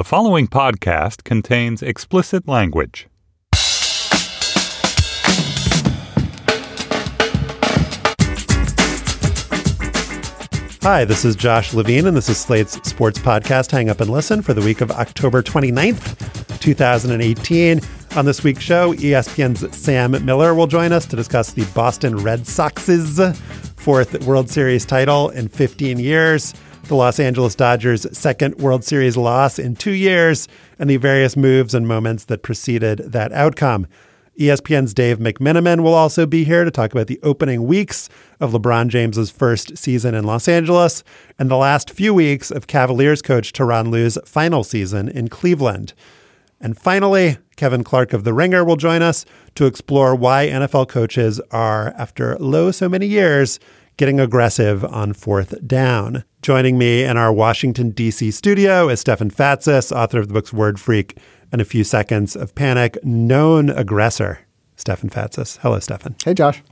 The following podcast contains explicit language. Hi, this is Josh Levine, and this is Slate's sports podcast, Hang Up and Listen, for the week of October 29th, 2018. On this week's show, ESPN's Sam Miller will join us to discuss the Boston Red Sox's fourth World Series title in 15 years, the Los Angeles Dodgers' second World Series loss in two years, and the various moves and moments that preceded that outcome. ESPN's Dave McMenamin will also be here to talk about the opening weeks of LeBron James's first season in Los Angeles and the last few weeks of Cavaliers coach Tyronn Lue's final season in Cleveland. And finally, Kevin Clark of The Ringer will join us to explore why NFL coaches are, after low so many years, getting aggressive on fourth down. Joining me in our Washington, D.C. studio is Stefan Fatsis, author of the books Word Freak and A Few Seconds of Panic, known aggressor, Stefan Fatsis. Hello, Stefan. Hey, Josh.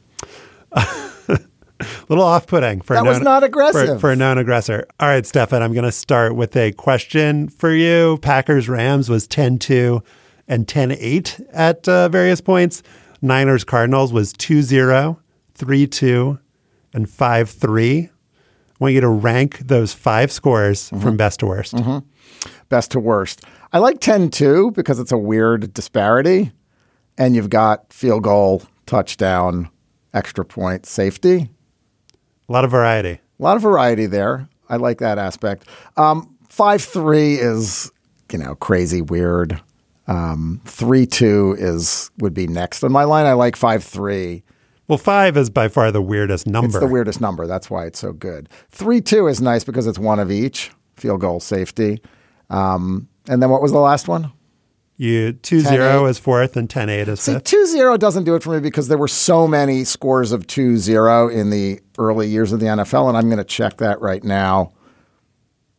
a little off-putting for that known, was not aggressive for, for, a known aggressor. All right, Stefan, I'm going to start with a question for you. Packers Rams was 10-2 and 10-8 at uh, various points. Niners Cardinals was 2-0, 3-2, and 5-3. I want you to rank those five scores mm-hmm. from best to worst. Mm-hmm. Best to worst. I like 10 2 because it's a weird disparity. And you've got field goal, touchdown, extra point, safety. A lot of variety. A lot of variety there. I like that aspect. Um, 5 3 is, you know, crazy weird. Um, 3 2 is would be next on my line. I like 5 3. Well, five is by far the weirdest number. It's the weirdest number. That's why it's so good. 3 2 is nice because it's one of each field goal, safety. Um, and then what was the last one? You 2 0 is fourth and 10 8 is See, fifth. 2 0 doesn't do it for me because there were so many scores of two zero in the early years of the NFL, and I'm going to check that right now.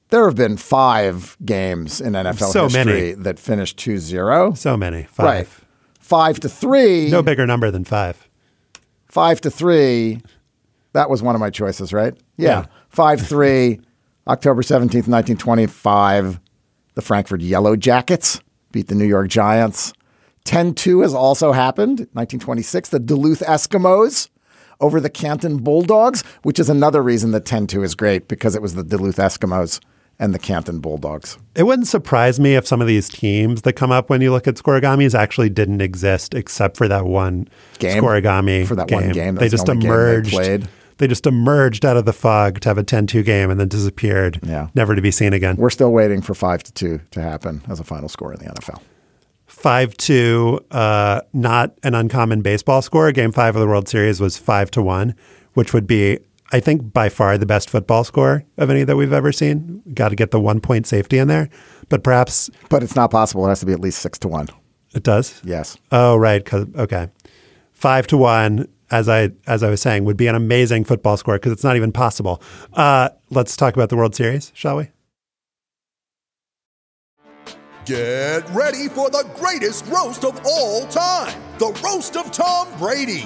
There have been five games in NFL so history many. that finished 2 0. So many. Five. Right. Five to three. No bigger number than five. Five to three. That was one of my choices, right? Yeah. Yeah. Five three, October 17th, 1925. The Frankford Yellow Jackets beat the New York Giants. 10 2 has also happened. 1926, the Duluth Eskimos over the Canton Bulldogs, which is another reason that 10 2 is great because it was the Duluth Eskimos and the Canton Bulldogs. It wouldn't surprise me if some of these teams that come up when you look at scorigamis actually didn't exist except for that one Game? scorigami For that game. one game, They just the game they emerged. They just emerged out of the fog to have a 10-2 game and then disappeared, Yeah. never to be seen again. We're still waiting for 5 to 2 to happen as a final score in the NFL. 5-2, uh, not an uncommon baseball score. Game five of the World Series was 5 to 1, which would be, I think, by far the best football score of any that we've ever seen. Got to get the one point safety in there. But perhaps But it's not possible. It has to be at least 6 to 1. it does. Yes. Oh, right. 'cause- okay, five to one. As I as I was saying, would be an amazing football score because it's not even possible. Uh, let's talk about the World Series, shall we? Get ready for the greatest roast of all time the Roast of Tom Brady,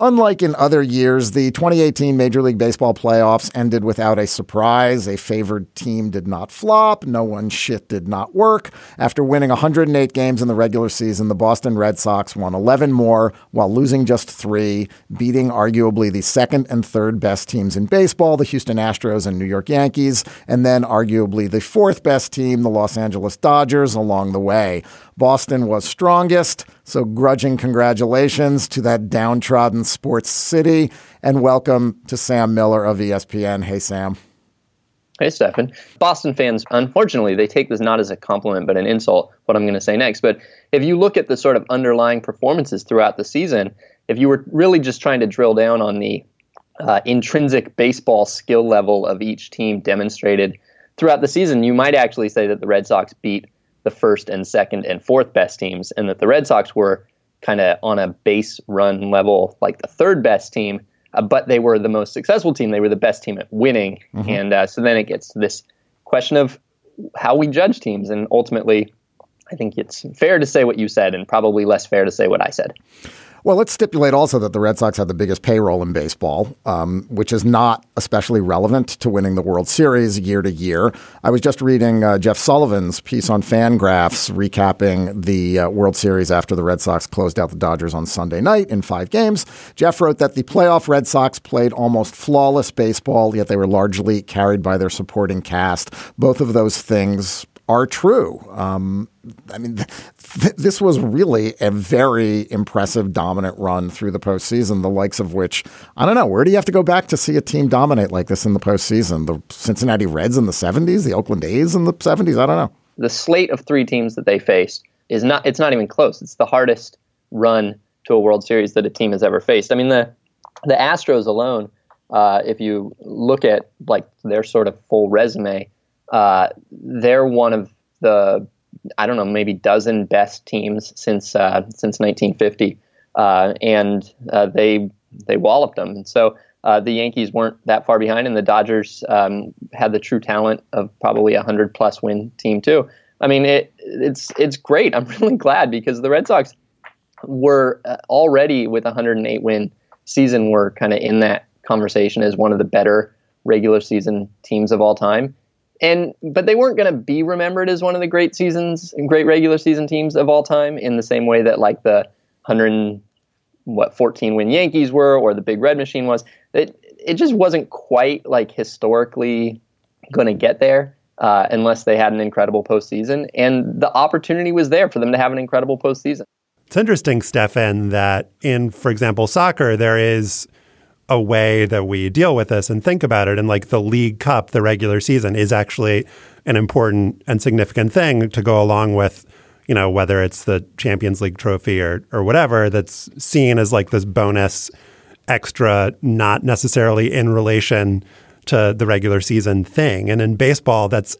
Unlike in other years, the 2018 Major League Baseball playoffs ended without a surprise. A favored team did not flop. No one's shit did not work. After winning 108 games in the regular season, the Boston Red Sox won 11 more while losing just three, beating arguably the second and third best teams in baseball, the Houston Astros and New York Yankees, and then arguably the fourth best team, the Los Angeles Dodgers, along the way. Boston was strongest, so grudging congratulations to that downtrodden sports city, and welcome to Sam Miller of ESPN. Hey, Sam. Hey, Stefan. Boston fans, unfortunately, they take this not as a compliment, but an insult, what I'm going to say next. But if you look at the sort of underlying performances throughout the season, if you were really just trying to drill down on the uh, intrinsic baseball skill level of each team demonstrated throughout the season, you might actually say that the Red Sox beat the first and second and fourth best teams, and that the Red Sox were kind of on a base run level, like the third best team, uh, but they were the most successful team. They were the best team at winning. Mm-hmm. And uh, so then it gets to this question of how we judge teams. And ultimately, I think it's fair to say what you said and probably less fair to say what I said. Well, let's stipulate also that the Red Sox had the biggest payroll in baseball, um, which is not especially relevant to winning the World Series year to year. I was just reading uh, Jeff Sullivan's piece on Fangraphs recapping the uh, World Series after the Red Sox closed out the Dodgers on Sunday night in five games. Jeff wrote that the playoff Red Sox played almost flawless baseball, yet they were largely carried by their supporting cast. Both of those things are true. Um, I mean, th- this was really a very impressive, dominant run through the postseason, the likes of which, I don't know, where do you have to go back to see a team dominate like this in the postseason? The Cincinnati Reds in the 70s, the Oakland A's in the 70s? I don't know. The slate of three teams that they faced is not, it's not even close. It's the hardest run to a World Series that a team has ever faced. I mean, the, the Astros alone, uh, if you look at like their sort of full resume, uh, they're one of the I don't know maybe dozen best teams since uh, since 1950, uh, and uh, they they walloped them. And so the Yankees weren't that far behind, and the Dodgers um, had the true talent of probably a hundred plus win team too. I mean, it it's it's great. I'm really glad because the Red Sox were already with a 108 win season were kind of in that conversation as one of the better regular season teams of all time and but they weren't going to be remembered as one of the great seasons, and great regular season teams of all time in the same way that like the 100 what 14 win Yankees were or the Big Red Machine was. It it just wasn't quite like historically going to get there uh, unless they had an incredible postseason, and the opportunity was there for them to have an incredible postseason. It's interesting, Stefan, that in, for example, soccer, there is a way that we deal with this and think about it. And like the League Cup, the regular season, is actually an important and significant thing to go along with, you know, whether it's the Champions League trophy or or whatever that's seen as like this bonus extra, not necessarily in relation to the regular season thing. And in baseball, that's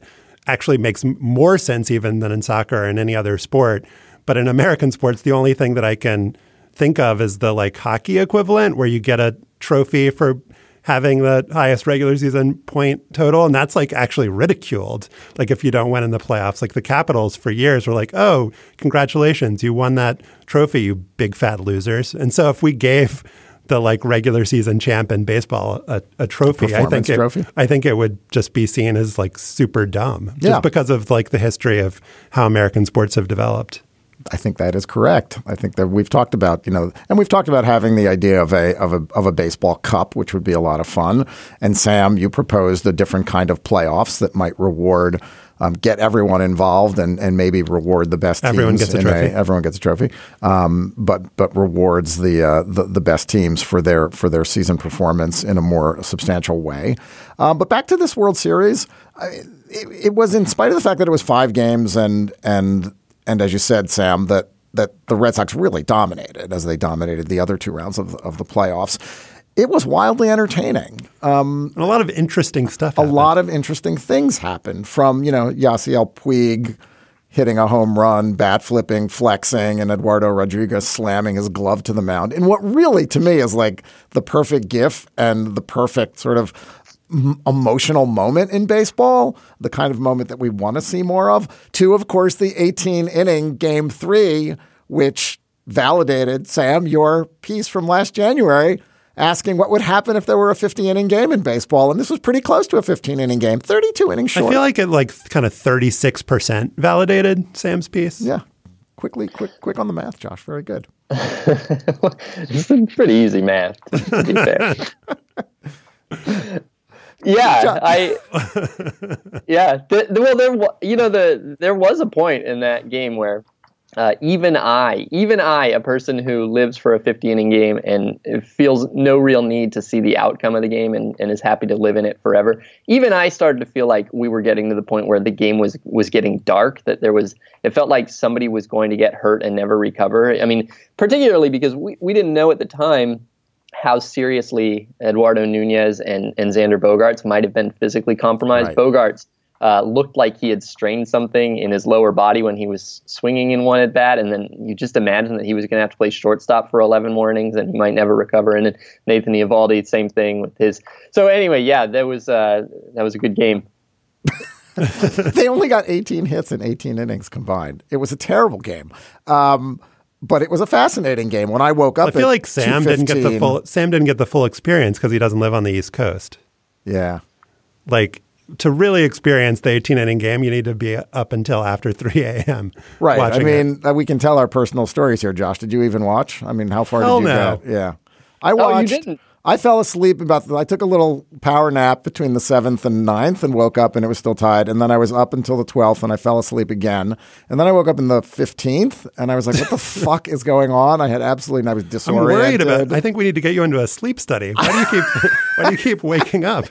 actually makes more sense even than in soccer and any other sport. But in American sports, the only thing that I can think of is the like hockey equivalent where you get a trophy for having the highest regular season point total. And that's like actually ridiculed. Like if you don't win in the playoffs, like the Capitals for years were like, oh, congratulations, you won that trophy, you big fat losers. And so if we gave the like regular season champ in baseball a, a trophy, I think it, trophy. I think it would just be seen as like super dumb, yeah. just because of like the history of how American sports have developed. I think that is correct. I think that we've talked about, you know, and we've talked about having the idea of a of a of a baseball cup, which would be a lot of fun. And Sam, you proposed a different kind of playoffs that might reward. Um, get everyone involved and, and maybe reward the best everyone teams. Gets a trophy. A, everyone gets a trophy. Um, but but rewards the, uh, the the best teams for their for their season performance in a more substantial way. Um, but back to this World Series, I, it, it was in spite of the fact that it was five games and and and as you said, Sam, that that the Red Sox really dominated as they dominated the other two rounds of, of the playoffs. It was wildly entertaining. Um, a lot of interesting stuff. A lot of interesting things happened from, you know, Yasiel Puig hitting a home run, bat flipping, flexing, and Eduardo Rodriguez slamming his glove to the mound in what really, to me, is like the perfect gif and the perfect sort of emotional moment in baseball, the kind of moment that we want to see more of. To, of course, the 18 inning game three, which validated, Sam, your piece from last January asking what would happen if there were a 50 inning game in baseball. And this was pretty close to a 15 inning game, 32 innings short. I feel like it like kind of 36% validated Sam's piece. Yeah. Quickly, quick, quick on the math, Josh. Very good. this is pretty easy math, to be fair. Yeah, I. yeah, the, the, well, there. You know, the there was a point in that game where uh, even I, even I, a person who lives for a 50 inning game and feels no real need to see the outcome of the game and, and is happy to live in it forever, even I started to feel like we were getting to the point where the game was was getting dark. That there was, it felt like somebody was going to get hurt and never recover. I mean, particularly because we, we didn't know at the time how seriously Eduardo Nunez and, and Xander Bogaerts might have been physically compromised. Right. Bogaerts uh, looked like he had strained something in his lower body when he was swinging in one at bat, and then you just imagine that he was going to have to play shortstop for 11 more innings and he might never recover. And Nathan Eovaldi, same thing with his. So anyway, yeah, that was uh, that was a good game. they only got 18 hits in 18 innings combined. It was a terrible game. Um, but it was a fascinating game. When I woke up, I feel like Sam didn't get the full Sam didn't get the full experience because he doesn't live on the East Coast. Yeah, like to really experience the 18 inning game, you need to be up until after 3 a.m. Right. I mean, it. we can tell our personal stories here, Josh. Did you even watch? I mean, how far Hell did you no. get? Yeah. I watched. Oh, you didn't. I fell asleep about. The, I took a little power nap between the seventh and 9th and woke up and it was still tied. And then I was up until the twelfth and I fell asleep again. And then I woke up in the fifteenth and I was like, "What the fuck is going on?" I had absolutely. I was disoriented. I'm worried about. I think we need to get you into a sleep study. Why do you keep? why do you keep waking up?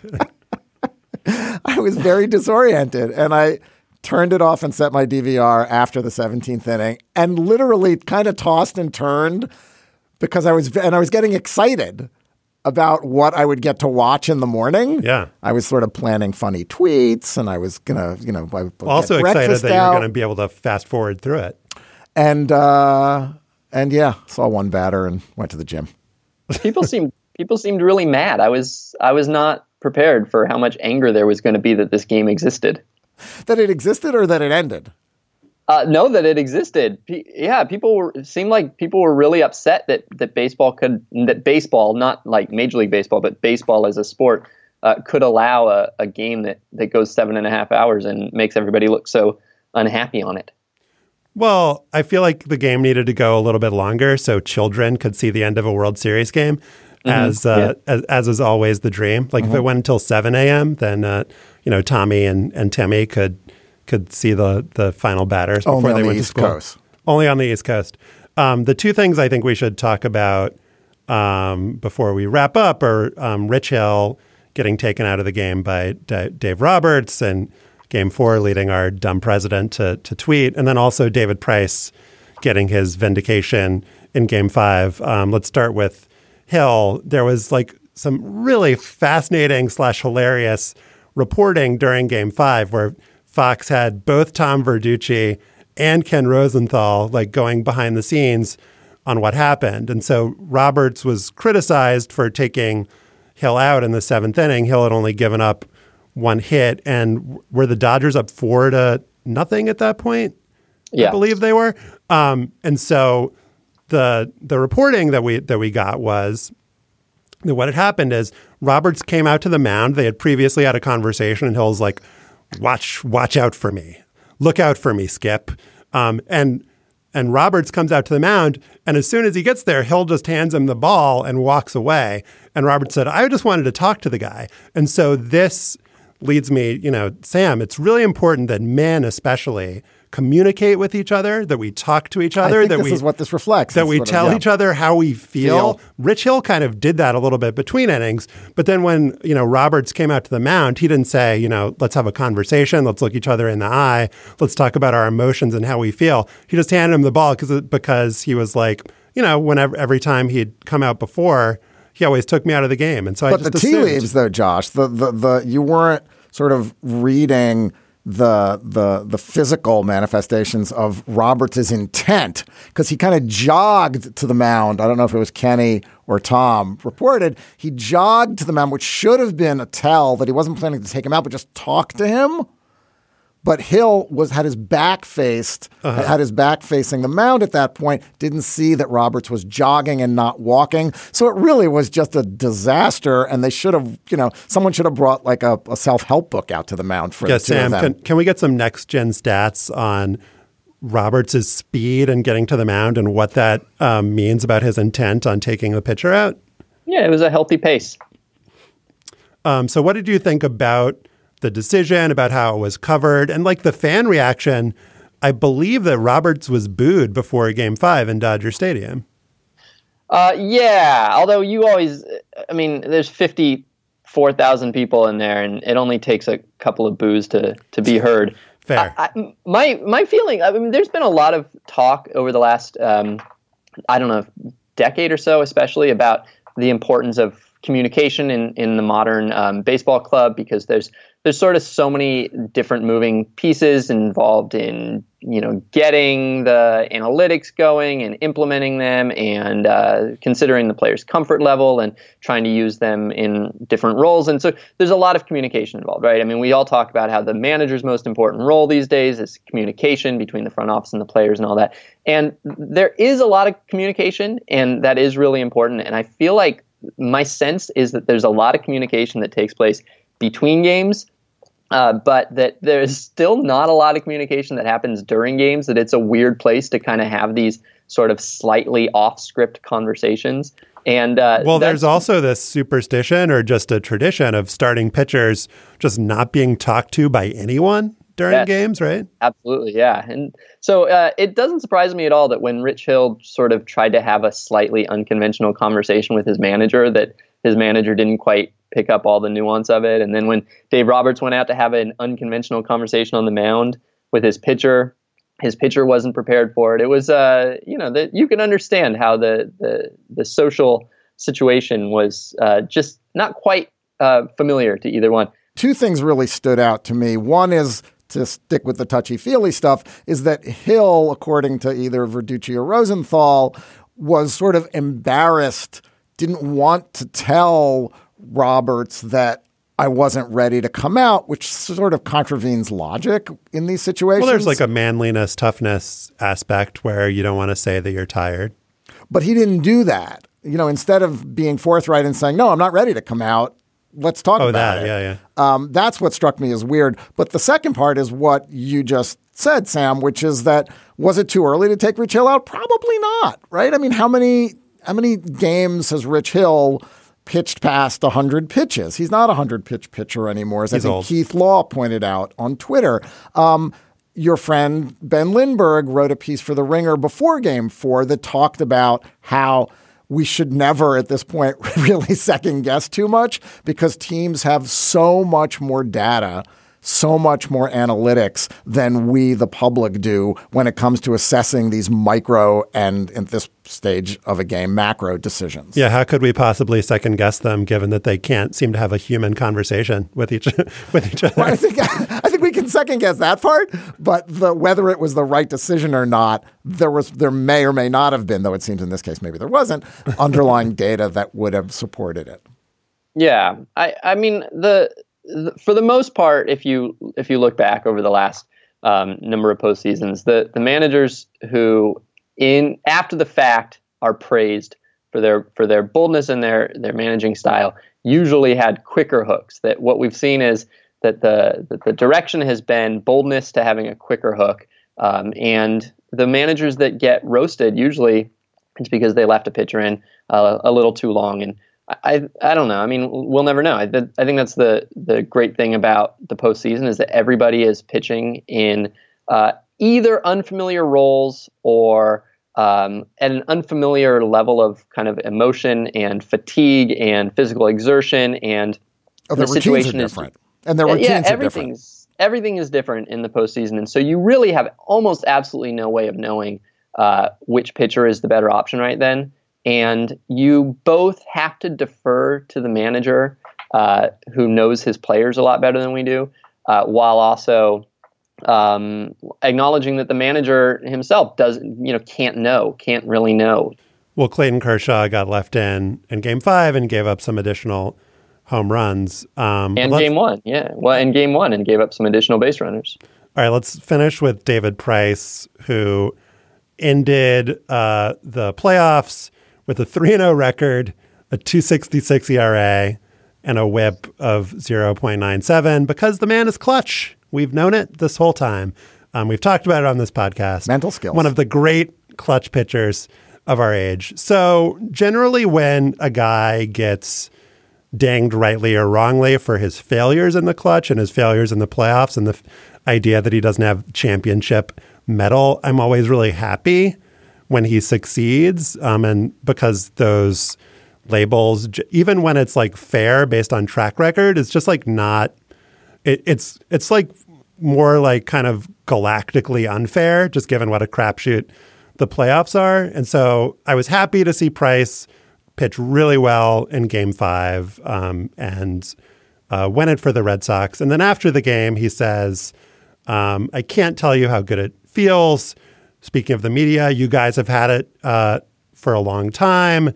I was very disoriented and I turned it off and set my DVR after the 17th inning and literally kind of tossed and turned because I was and I was getting excited about what I would get to watch in the morning. Yeah. I was sort of planning funny tweets and I was going to, you know, also excited that you're going to be able to fast forward through it. And uh and yeah, saw one batter and went to the gym. People seemed people seemed really mad. I was I was not prepared for how much anger there was going to be that this game existed. That it existed or that it ended? Uh, no, that it existed. P- yeah, people were it seemed like people were really upset that that baseball could that baseball, not like Major League Baseball, but baseball as a sport, uh, could allow a, a game that that goes seven and a half hours and makes everybody look so unhappy on it. Well, I feel like the game needed to go a little bit longer so children could see the end of a World Series game. Mm-hmm. As, uh, yeah. as as is always the dream. Like mm-hmm. if it went until seven a.m., then uh, you know Tommy and, and Timmy could could see the the final batters before Only they the went East to school. Coast. Only on the East Coast. Um, the two things I think we should talk about um, before we wrap up are um, Rich Hill getting taken out of the game by D- Dave Roberts and Game Four leading our dumb president to to tweet, and then also David Price getting his vindication in Game Five. Um, let's start with Hill, there was like some really fascinating slash hilarious reporting during Game Five where Fox had both Tom Verducci and Ken Rosenthal like going behind the scenes on what happened, and so Roberts was criticized for taking Hill out in the seventh inning. Hill had only given up one hit, and were the Dodgers up four to nothing at that point? Yeah. I believe they were. Um, and so the the reporting that we that we got was that what had happened is Roberts came out to the mound. They had previously had a conversation, and Hill's like, "Watch, watch out for me. Look out for me, Skip." Um, and and Roberts comes out to the mound, and as soon as he gets there, Hill just hands him the ball and walks away. And Roberts said, "I just wanted to talk to the guy." And so this leads me, you know, Sam. It's really important that men, especially communicate with each other, that we talk to each other, that this we is what this reflects. That we tell yeah. each other how we feel. feel. Rich Hill kind of did that a little bit between innings, but then when you know Roberts came out to the mound, he didn't say, you know, let's have a conversation, let's look each other in the eye, let's talk about our emotions and how we feel. He just handed him the ball because because he was like, you know, whenever every time he'd come out before, he always took me out of the game, and so but I just the tea assumed. leaves though, Josh, the the the you weren't sort of reading the the the physical manifestations of Roberts' intent because he kind of jogged to the mound. I don't know if it was Kenny or Tom reported he jogged to the mound, which should have been a tell that he wasn't planning to take him out, but just talk to him. But Hill was had his back faced, uh-huh. had his back facing the mound at that point. Didn't see that Roberts was jogging and not walking. So it really was just a disaster. And they should have, you know, someone should have brought like a, a self help book out to the mound for. Yeah, Sam. Can, can we get some next gen stats on? Roberts' speed and getting to the mound and what that um, means about his intent on taking the pitcher out? Yeah, it was a healthy pace. Um, so, what did you think about the decision, about how it was covered, and like the fan reaction. I believe that Roberts was booed before Game Five in Dodger Stadium. Uh, yeah, although you always, I mean, there's fifty four thousand people in there, and it only takes a couple of boos to to be heard. Fair. I, I, my my feeling, I mean, there's been a lot of talk over the last, um, I don't know, decade or so, especially about the importance of communication in in the modern um, baseball club because there's there's sort of so many different moving pieces involved in you know getting the analytics going and implementing them and uh, considering the player's comfort level and trying to use them in different roles. And so there's a lot of communication involved right? I mean we all talk about how the manager's most important role these days is communication between the front office and the players and all that. And there is a lot of communication and that is really important. And i feel like my sense is that there's a lot of communication that takes place between games uh, but that there's still not a lot of communication that happens during games, that it's a weird place to kind of have these sort of slightly off script conversations. And uh, well, there's also this superstition or just a tradition of starting pitchers just not being talked to by anyone during games, right? Absolutely, yeah. And so uh, it doesn't surprise me at all that when Rich Hill sort of tried to have a slightly unconventional conversation with his manager, that his manager didn't quite pick up all the nuance of it. And then when Dave Roberts went out to have an unconventional conversation on the mound with his pitcher, his pitcher wasn't prepared for it. It was, uh, you know, that you can understand how the the, the social situation was uh, just not quite uh, familiar to either one. Two things really stood out to me. One is to stick with the touchy feely stuff is that Hill, according to either Verducci or Rosenthal, was sort of embarrassed, didn't want to tell Roberts that I wasn't ready to come out, which sort of contravenes logic in these situations. Well, there's like a manliness, toughness aspect where you don't want to say that you're tired. But he didn't do that. You know, instead of being forthright and saying, no, I'm not ready to come out, let's talk oh, about that, it. Yeah, yeah. Um, that's what struck me as weird. But the second part is what you just said, Sam, which is that was it too early to take Rich Hill out? Probably not, right? I mean, how many how many games has Rich Hill pitched past 100 pitches. He's not a 100 pitch pitcher anymore, as He's I think old. Keith Law pointed out on Twitter. Um, your friend Ben Lindbergh wrote a piece for The Ringer before game four that talked about how we should never at this point really second guess too much because teams have so much more data so much more analytics than we, the public, do when it comes to assessing these micro and, at this stage of a game, macro decisions. Yeah, how could we possibly second guess them given that they can't seem to have a human conversation with each with each other? Well, I think I think we can second guess that part, but the, whether it was the right decision or not, there was there may or may not have been, though it seems in this case maybe there wasn't, underlying data that would have supported it. Yeah, I I mean the for the most part, if you if you look back over the last um, number of postseasons, the the managers who in after the fact are praised for their for their boldness and their their managing style usually had quicker hooks. That what we've seen is that the that the direction has been boldness to having a quicker hook, um, and the managers that get roasted usually it's because they left a pitcher in uh, a little too long and I I don't know. I mean, we'll never know. I, I think that's the the great thing about the postseason is that everybody is pitching in uh, either unfamiliar roles or um, at an unfamiliar level of kind of emotion and fatigue and physical exertion and oh, the, the situation is different. And their routines yeah, everything's everything is different in the postseason, and so you really have almost absolutely no way of knowing uh, which pitcher is the better option right then and you both have to defer to the manager uh, who knows his players a lot better than we do, uh, while also um, acknowledging that the manager himself doesn't, you know, can't know, can't really know. Well, Clayton Kershaw got left in in Game Five and gave up some additional home runs. Um, and Game One, yeah, well, in Game One, and gave up some additional base runners. All right, let's finish with David Price, who ended uh, the playoffs with a 3 0 record, a 266 ERA, and a whip of 0.97 because the man is clutch. We've known it this whole time. Um, we've talked about it on this podcast. Mental skills. One of the great clutch pitchers of our age. So, generally, when a guy gets dinged rightly or wrongly for his failures in the clutch and his failures in the playoffs and the f- idea that he doesn't have championship medal, I'm always really happy when he succeeds. Um, and because those labels, even when it's like fair based on track record, it's just like not. It, it's it's like more like kind of galactically unfair, just given what a crapshoot the playoffs are. And so I was happy to see Price pitch really well in Game Five, um, and uh, win it for the Red Sox. And then after the game, he says, um, I can't tell you how good it feels. Speaking of the media, you guys have had it uh, for a long time.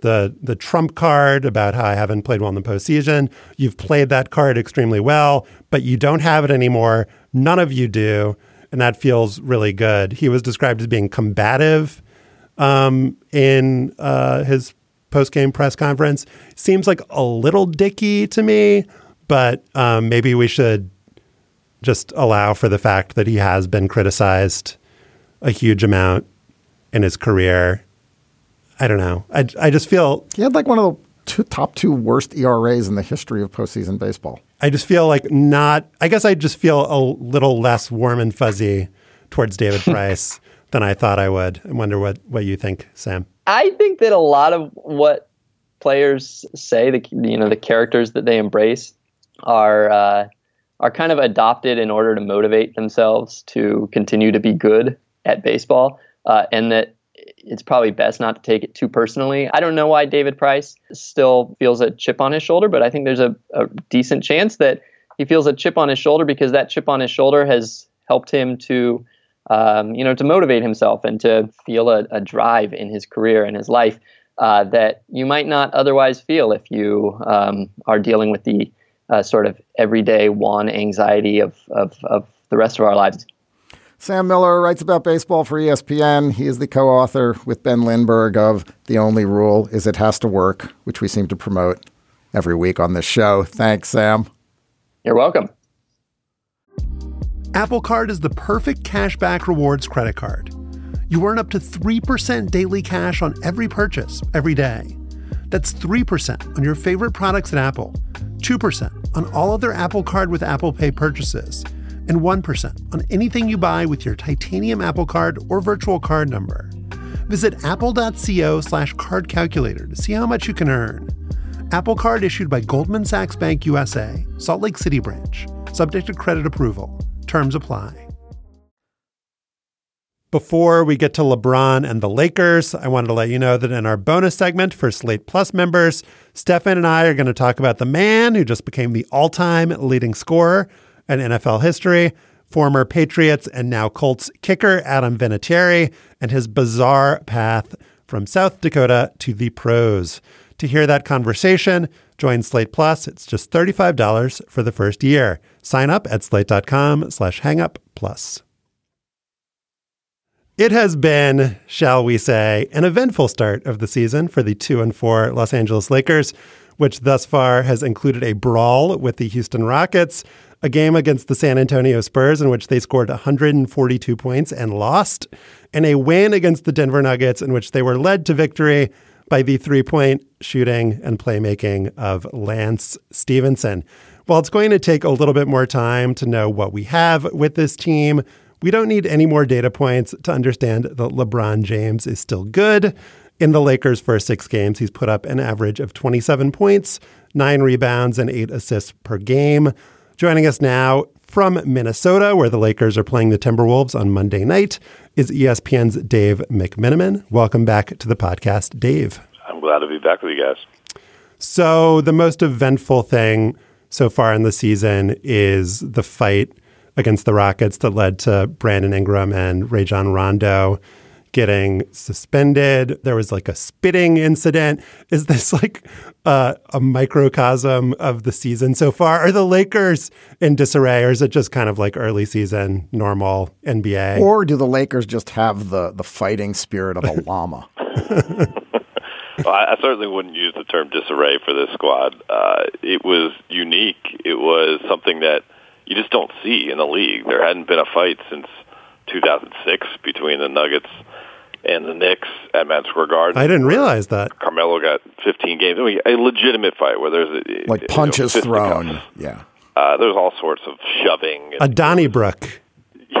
The, the trump card about how I haven't played well in the postseason. You've played that card extremely well, but you don't have it anymore. None of you do. And that feels really good. He was described as being combative um, in uh, his post game press conference. Seems like a little dicky to me, but um, maybe we should just allow for the fact that he has been criticized a huge amount in his career. I don't know. I, I just feel he had like one of the two, top two worst ERAs in the history of postseason baseball. I just feel like not. I guess I just feel a little less warm and fuzzy towards David Price than I thought I would. I wonder what what you think, Sam. I think that a lot of what players say, the you know the characters that they embrace, are uh, are kind of adopted in order to motivate themselves to continue to be good at baseball, uh, and that it's probably best not to take it too personally. I don't know why David Price still feels a chip on his shoulder, but I think there's a, a decent chance that he feels a chip on his shoulder because that chip on his shoulder has helped him to um, you know, to motivate himself and to feel a, a drive in his career and his life uh, that you might not otherwise feel if you um, are dealing with the uh, sort of everyday one anxiety of, of, of the rest of our lives. Sam Miller writes about baseball for ESPN. He is the co author with Ben Lindbergh of The Only Rule is It Has to Work, which we seem to promote every week on this show. Thanks, Sam. You're welcome. Apple Card is the perfect cashback rewards credit card. You earn up to 3% daily cash on every purchase every day. That's 3% on your favorite products at Apple, 2% on all other Apple Card with Apple Pay purchases, and 1% on anything you buy with your titanium Apple Card or virtual card number. Visit apple.co slash card calculator to see how much you can earn. Apple Card issued by Goldman Sachs Bank USA, Salt Lake City branch, subject to credit approval. Terms apply. Before we get to LeBron and the Lakers, I wanted to let you know that in our bonus segment for Slate Plus members, Stefan and I are going to talk about the man who just became the all time leading scorer in NFL history, former Patriots and now Colts kicker Adam Vinatieri, and his bizarre path from South Dakota to the pros. To hear that conversation, join Slate Plus. It's just $35 for the first year. Sign up at slate.com slash hangup plus. It has been, shall we say, an eventful start of the season for the 2 and 4 Los Angeles Lakers, which thus far has included a brawl with the Houston Rockets, a game against the San Antonio Spurs in which they scored 142 points and lost, and a win against the Denver Nuggets in which they were led to victory by the three point shooting and playmaking of Lance Stephenson. While it's going to take a little bit more time to know what we have with this team, we don't need any more data points to understand that LeBron James is still good. In the Lakers' first six games, he's put up an average of 27 points, nine rebounds, and eight assists per game. Joining us now from Minnesota, where the Lakers are playing the Timberwolves on Monday night, is ESPN's Dave McMenamin. Welcome back to the podcast, Dave. I'm glad to be back with you guys. So, the most eventful thing so far in the season is the fight against the Rockets that led to Brandon Ingram and Rajon Rondo getting suspended. There was like a spitting incident. Is this like uh, a microcosm of the season so far? Are the Lakers in disarray, or is it just kind of like early season, normal NBA? Or do the Lakers just have the the fighting spirit of a llama? well, I, I certainly wouldn't use the term disarray for this squad. Uh, it was unique. It was something that you just don't see in the league. There hadn't been a fight since 2006 between the Nuggets and the Knicks at Madison Square Garden. I didn't realize that. Carmelo got 15 games. I mean, a legitimate fight where there's a, like punches you know, thrown. Yeah. Uh, there's all sorts of shoving. a Donnybrook.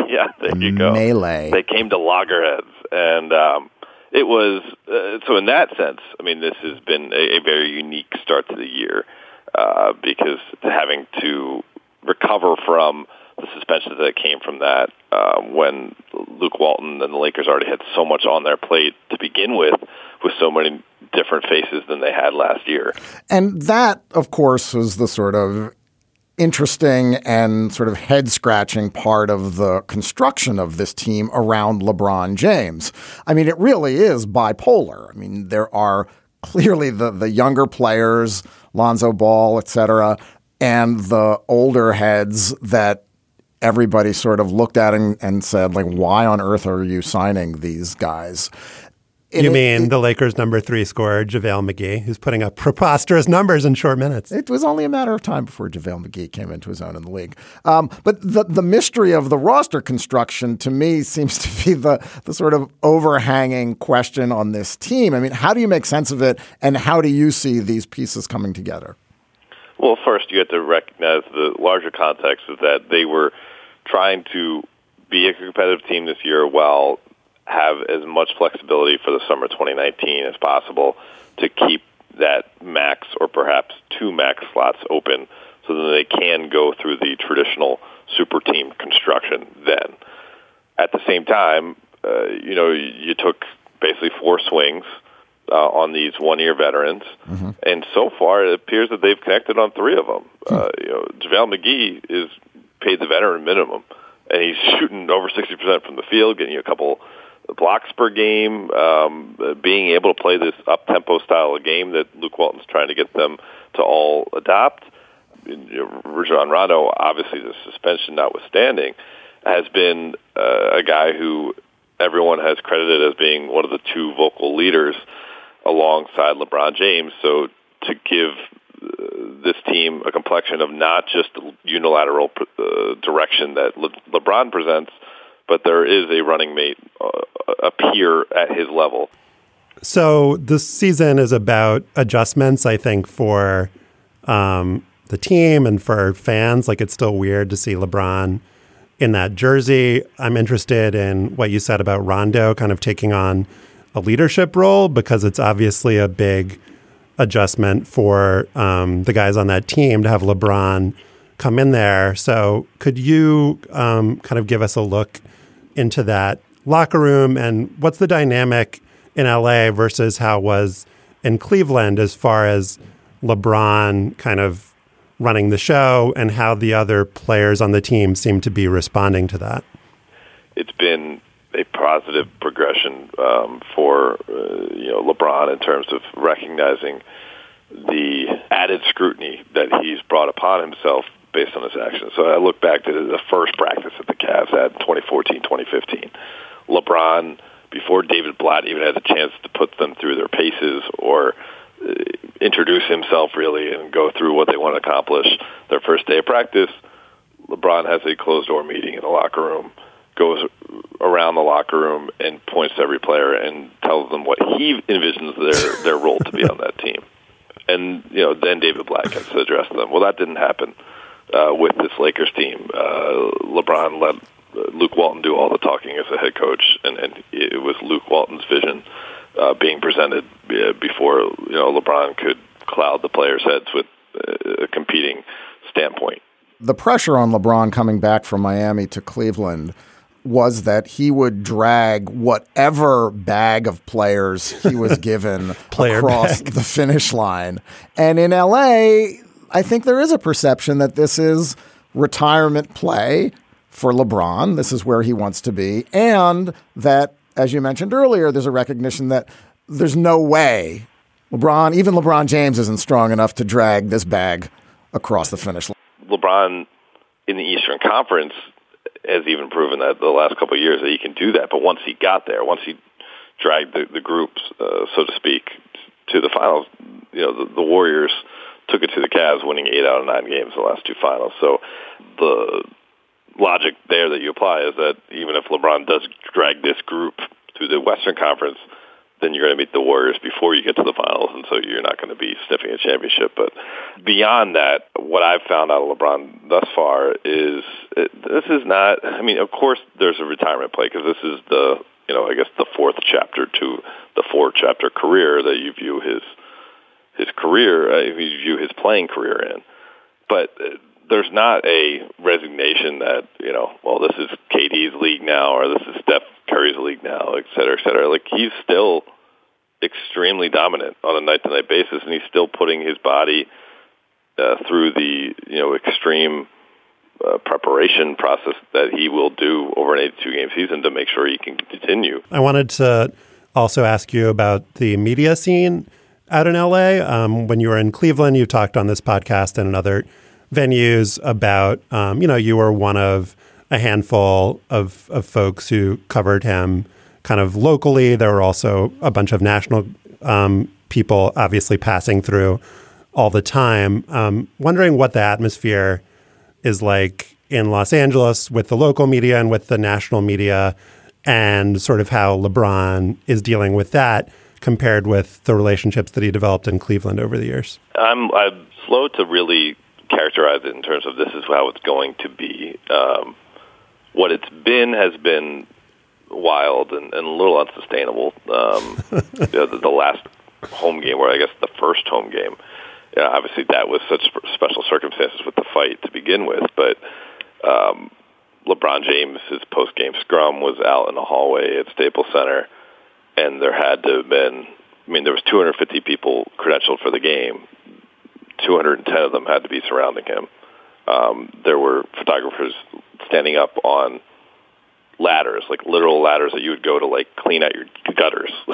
Yeah, there you go. Melee. They came to loggerheads, and um, it was uh, so. In that sense, I mean, this has been a, a very unique start to the year uh, because having to recover from the suspensions that came from that uh, when Luke Walton and the Lakers already had so much on their plate to begin with, with so many different faces than they had last year. And that, of course, was the sort of interesting and sort of head scratching part of the construction of this team around LeBron James. I mean, it really is bipolar. I mean, there are clearly the, the younger players, Lonzo Ball, et cetera, and the older heads that everybody sort of looked at and, and said, like, why on earth are you signing these guys? you it, mean it, the Lakers' number three scorer, JaVale McGee, who's putting up preposterous numbers in short minutes? It was only a matter of time before JaVale McGee came into his own in the league. Um, but the, the mystery of the roster construction to me seems to be the, the sort of overhanging question on this team. I mean, how do you make sense of it, and how do you see these pieces coming together? Well, first, you have to recognize the larger context is that they were trying to be a competitive team this year while have as much flexibility for the summer 2019 as possible to keep that max or perhaps two max slots open so that they can go through the traditional super team construction then. At the same time, uh, you know, you took basically four swings uh, on these one-year veterans, mm-hmm. and so far it appears that they've connected on three of them. Hmm. Uh, you know, JaVale McGee is paid the veteran minimum, and he's shooting over 60% from the field, getting a couple blocks per game, um, being able to play this up tempo style of game that Luke Walton's trying to get them to all adopt. Rajon Rondo, obviously the suspension notwithstanding, has been uh, a guy who everyone has credited as being one of the two vocal leaders alongside LeBron James. So to give this team a complexion of not just unilateral uh, direction that Le- LeBron presents, but there is a running mate, uh, a peer at his level. So this season is about adjustments, I think, for um, the team and for fans. Like it's still weird to see LeBron in that jersey. I'm interested in what you said about Rondo kind of taking on a leadership role because it's obviously a big adjustment for um, the guys on that team to have LeBron come in there. So could you um, kind of give us a look into that locker room and what's the dynamic in LA versus how was in Cleveland as far as LeBron kind of running the show and how the other players on the team seem to be responding to that? It's been a positive progression um, for uh, you know LeBron in terms of recognizing the added scrutiny that he's brought upon himself based on his actions. So I look back to the first practice that the Cavs had in 2014, 2015. LeBron, before David Blatt even had the chance to put them through their paces or uh, introduce himself really and go through what they want to accomplish, their first day of practice, LeBron has a closed door meeting in the locker room, goes around the locker room and points to every player and tells them what he envisions their their role to be on that team. And you know, then David Blatt gets to address them. Well, that didn't happen uh, with this Lakers team. Uh, LeBron let Luke Walton do all the talking as a head coach, and, and it was Luke Walton's vision uh, being presented uh, before you know LeBron could cloud the players' heads with uh, a competing standpoint. The pressure on LeBron coming back from Miami to Cleveland was that he would drag whatever bag of players he was given across bag. the finish line. And in LA, I think there is a perception that this is retirement play for LeBron. This is where he wants to be. And that, as you mentioned earlier, there's a recognition that there's no way LeBron, even LeBron James, isn't strong enough to drag this bag across the finish line. LeBron in the Eastern Conference has even proven that the last couple of years that he can do that. But once he got there, once he dragged the, the groups, uh, so to speak, to the finals, you know, the, the Warriors – took it to the Cavs, winning eight out of nine games the last two finals. So the logic there that you apply is that even if LeBron does drag this group through the Western Conference, then you're going to meet the Warriors before you get to the finals, and so you're not going to be sniffing a championship. But beyond that, what I've found out of LeBron thus far is it, this is not. I mean, of course, there's a retirement play because this is the you know I guess the fourth chapter to the four chapter career that you view his his career, uh, you view his playing career in. But uh, there's not a resignation that you know, well, this is KD's league now, or this is Steph Curry's league now, et cetera, et cetera. Like he's still extremely dominant on a night-to-night basis, and he's still putting his body uh, through the you know extreme uh, preparation process that he will do over an 82 game season to make sure he can continue. I wanted to also ask you about the media scene out in LA. Um, when you were in Cleveland, you talked on this podcast and in other venues about, um, you know, you were one of a handful of, of folks who covered him kind of locally. There were also a bunch of national um, people obviously passing through all the time. Um, wondering what the atmosphere is like in Los Angeles with the local media and with the national media, and sort of how LeBron is dealing with that compared with the relationships that he developed in Cleveland over the years. I'm, I'm slow to really characterize it in terms of this is how it's going to be. Um, what it's been has been wild and, and a little unsustainable. Um, the, the last home game, or I guess the first home game, yeah, obviously that was such special circumstances with the fight to begin with, but um, LeBron James's post game scrum was out in the hallway at Staples Center, and there had to have been. I mean, there was 250 people credentialed for the game. 210 of them had to be surrounding him. Um, there were photographers standing up on ladders, like literal ladders that you would go to like clean out your gutters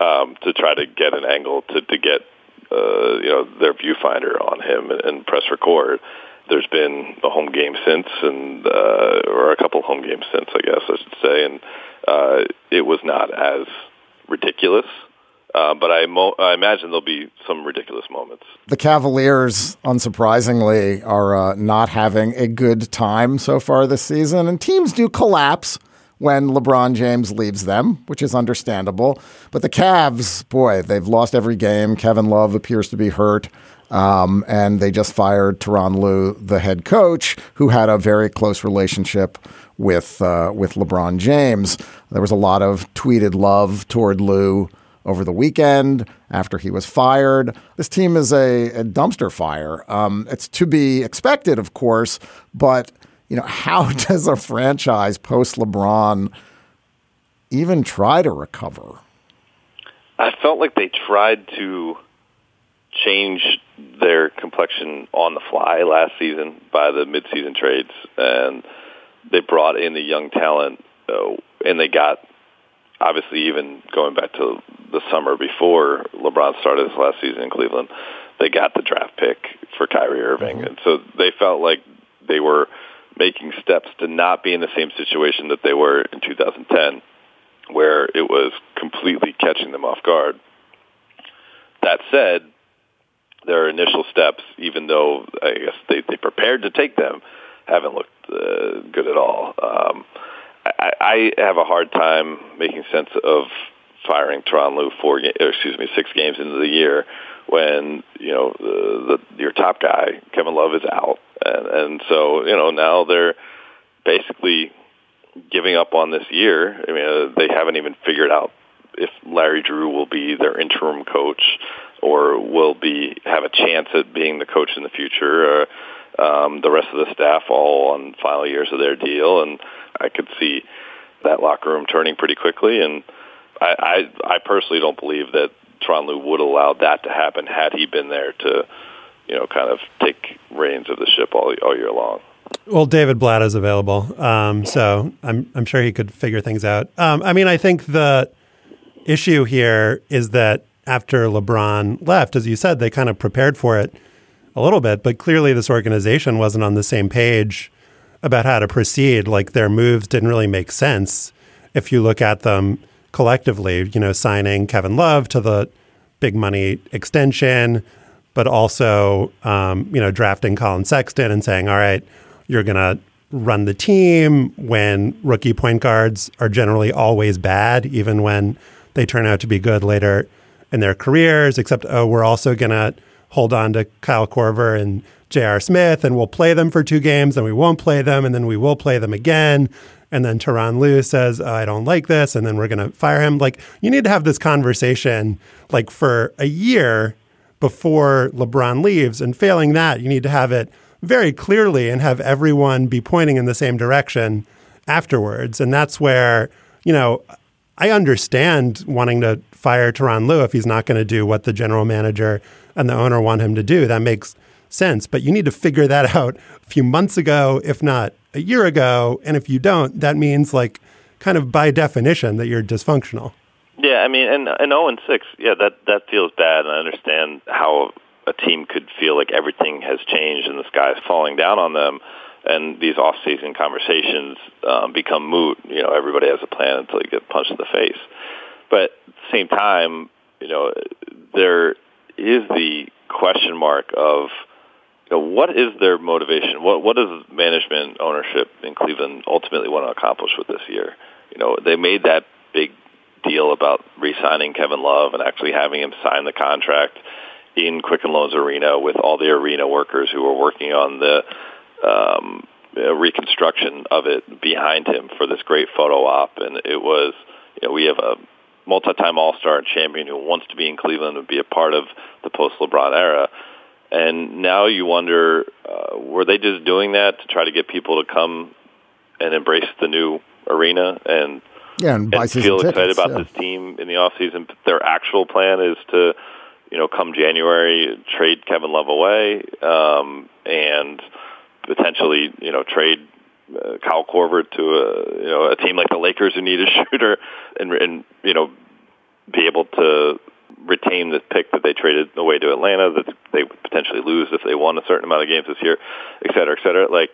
um, to try to get an angle to to get uh, you know their viewfinder on him and, and press record. There's been a home game since, and uh, or a couple home games since, I guess I should say, and uh, it was not as ridiculous. Uh, but I, mo- I imagine there'll be some ridiculous moments. The Cavaliers, unsurprisingly, are uh, not having a good time so far this season, and teams do collapse when LeBron James leaves them, which is understandable. But the Cavs, boy, they've lost every game. Kevin Love appears to be hurt. Um, and they just fired Tyronn Lue, the head coach, who had a very close relationship with uh, with LeBron James. There was a lot of tweeted love toward Lue over the weekend after he was fired. This team is a, a dumpster fire. Um, it's to be expected, of course, but you know, how does a franchise post LeBron even try to recover? I felt like they tried to change their complexion on the fly last season by the midseason trades, and they brought in the young talent, uh, and they got obviously even going back to the summer before LeBron started his last season in Cleveland, they got the draft pick for Kyrie Irving, mm-hmm. and so they felt like they were making steps to not be in the same situation that they were in 2010, where it was completely catching them off guard. That said, their initial steps, even though I guess they, they prepared to take them, haven't looked uh, good at all. Um, I, I have a hard time making sense of firing Lue four, ga- excuse me, six games into the year when you know the, the your top guy Kevin Love is out, and and so you know now they're basically giving up on this year. I mean, uh, they haven't even figured out if Larry Drew will be their interim coach or will be have a chance at being the coach in the future. Uh, um, the rest of the staff all on final years of their deal, and I could see that locker room turning pretty quickly. And I, I, I personally don't believe that Tyronn Lue would allow that to happen had he been there to, you know, kind of take reins of the ship all all year long. Well, David Blatt is available, um, so I'm I'm sure he could figure things out. Um, I mean, I think the issue here is that after LeBron left, as you said, they kind of prepared for it a little bit, but clearly this organization wasn't on the same page about how to proceed. Like their moves didn't really make sense if you look at them collectively, you know, signing Kevin Love to the big money extension, but also, um, you know, drafting Collin Sexton and saying, all right, you're going to run the team when rookie point guards are generally always bad, even when they turn out to be good later in their careers, except, oh, we're also going to hold on to Kyle Korver and J.R. Smith and we'll play them for two games and we won't play them and then we will play them again. And then Tyronn Lue says, I don't like this. And then we're going to fire him. Like, you need to have this conversation like for a year before LeBron leaves. And failing that, you need to have it very clearly and have everyone be pointing in the same direction afterwards. And that's where, you know, I understand wanting to fire Tyronn Lue if he's not going to do what the general manager and the owner want him to do. That makes sense. But you need to figure that out a few months ago, if not a year ago. And if you don't, that means like kind of by definition that you're dysfunctional. Yeah, I mean, and and zero and six, yeah, that that feels bad, and I understand how a team could feel like everything has changed and the sky is falling down on them, and these off-season conversations um, become moot. You know, everybody has a plan until you get punched in the face. But at the same time, you know, there is the question mark of you know, what is their motivation? What what does management ownership in Cleveland ultimately want to accomplish with this year? You know, they made that big deal about re-signing Kevin Love and actually having him sign the contract in Quicken Loans Arena with all the arena workers who were working on the um, reconstruction of it behind him for this great photo op. And it was, you know, we have a multi-time All-Star and champion who wants to be in Cleveland and be a part of the post-LeBron era. And now you wonder, uh, were they just doing that to try to get people to come and embrace the new arena and yeah, and, and feel excited about yeah. this team in the off season. Their actual plan is to, you know, come January, trade Kevin Love away, um, and potentially, you know, trade uh, Kyle Korver to a you know a team like the Lakers who need a shooter, and and you know, be able to retain the pick that they traded away to Atlanta that they would potentially lose if they won a certain amount of games this year, et cetera, et cetera. Like,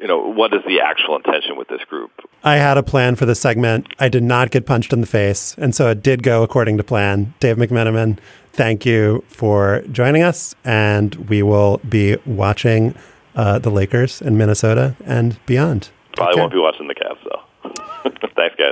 you know, what is the actual intention with this group? I had a plan for the segment. I did not get punched in the face, and so it did go according to plan. Dave McMenamin, thank you for joining us, and we will be watching uh, the Lakers in Minnesota and beyond. Probably won't be watching the Cavs though. Thanks, guys.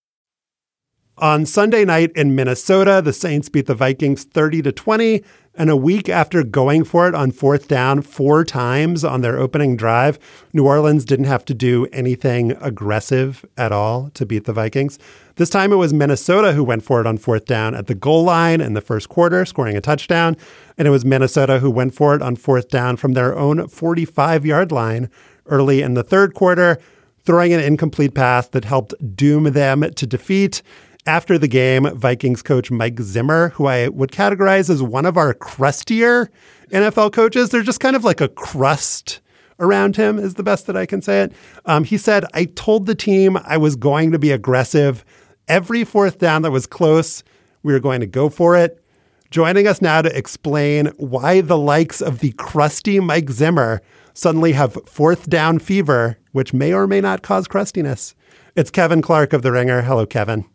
On Sunday night in Minnesota, the Saints beat the Vikings 30 to 20. And a week after going for it on fourth down four times on their opening drive, New Orleans didn't have to do anything aggressive at all to beat the Vikings. This time it was Minnesota who went for it on fourth down at the goal line in the first quarter, scoring a touchdown. And it was Minnesota who went for it on fourth down from their own 45 yard line early in the third quarter, throwing an incomplete pass that helped doom them to defeat. After the game, Vikings coach Mike Zimmer, who I would categorize as one of our crustier NFL coaches, they're just kind of like a crust around him, is the best that I can say it. Um, he said, I told the team I was going to be aggressive. Every fourth down that was close, we were going to go for it. Joining us now to explain why the likes of the crusty Mike Zimmer suddenly have fourth down fever, which may or may not cause crustiness. It's Kevin Clark of The Ringer. Hello, Kevin.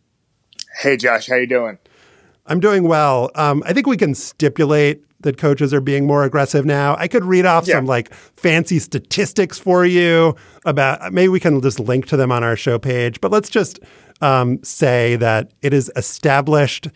Hey, Josh, how you doing? I'm doing well. Um, I think we can stipulate that coaches are being more aggressive now. I could read off yeah. some like fancy statistics for you about maybe we can just link to them on our show page, but let's just um, say that it is established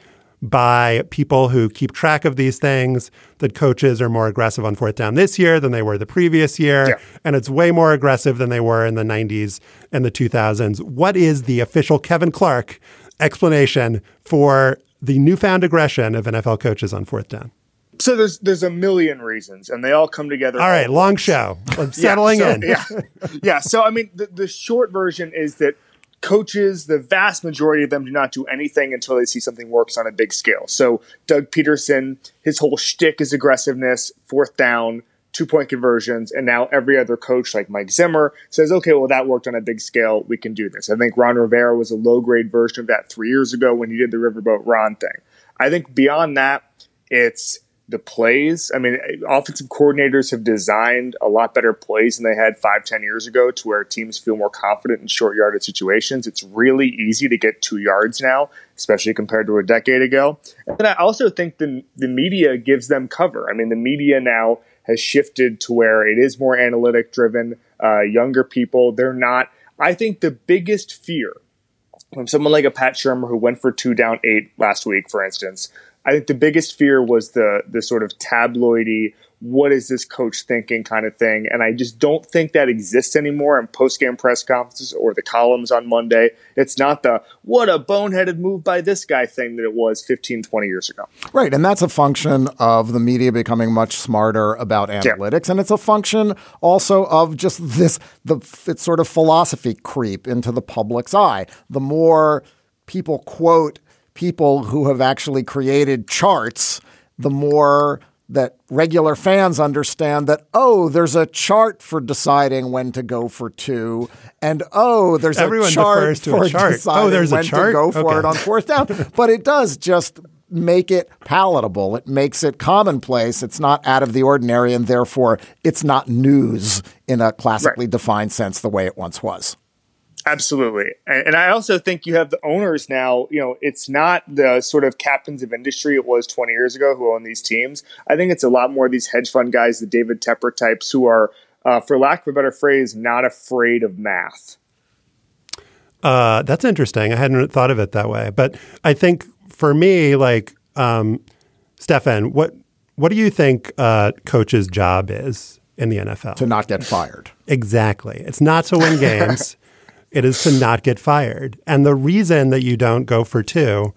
by people who keep track of these things that coaches are more aggressive on fourth down this year than they were the previous year. Yeah. And it's way more aggressive than they were in the 90s and the 2000s. What is the official Kevin Clark explanation for the newfound aggression of NFL coaches on fourth down? So there's there's a million reasons, and they all come together. All right, long show. I'm settling yeah, so, in. yeah, yeah. So I mean, the, the short version is that coaches, the vast majority of them, do not do anything until they see something works on a big scale. So Doug Pederson, his whole shtick is aggressiveness, fourth down, two point conversions, and now every other coach like Mike Zimmer says, okay, well that worked on a big scale, we can do this. I think Ron Rivera was a low grade version of that three years ago when he did the Riverboat Ron thing. I think beyond that, it's the plays. I mean, offensive coordinators have designed a lot better plays than they had five, ten years ago to where teams feel more confident in short yarded situations. It's really easy to get two yards now, especially compared to a decade ago. And I also think the, the media gives them cover. I mean, the media now has shifted to where it is more analytic driven. Uh, younger people, they're not. I think the biggest fear from someone like a Pat Shurmur who went for two down eight last week, for instance, I think the biggest fear was the the sort of tabloidy what is this coach thinking kind of thing. And I just don't think that exists anymore in post game press conferences or the columns on Monday. It's not the what a boneheaded move by this guy thing that it was 15, 20 years ago. Right. And that's a function of the media becoming much smarter about analytics. Yeah. And it's a function also of just this, the it's sort of philosophy creep into the public's eye. The more people quote people who have actually created charts, the more that regular fans understand that oh there's a chart for deciding when to go for two and oh there's Everyone a chart for a chart. deciding oh, there's when a chart? to go for okay. it on fourth down but it does just make it palatable it makes it commonplace it's not out of the ordinary and therefore it's not news in a classically right. defined sense the way it once was Absolutely. And, and, I also think you have the owners now, you know, it's not the sort of captains of industry it was 20 years ago who own these teams. I think it's a lot more of these hedge fund guys, the David Tepper types, who are, uh, for lack of a better phrase, not afraid of math. Uh, that's interesting. I hadn't thought of it that way. But I think for me, like, um, Stefan, what, what do you think uh, coach's job is in the NFL? To not get fired. Exactly. It's not to win games. It is to not get fired. And the reason that you don't go for two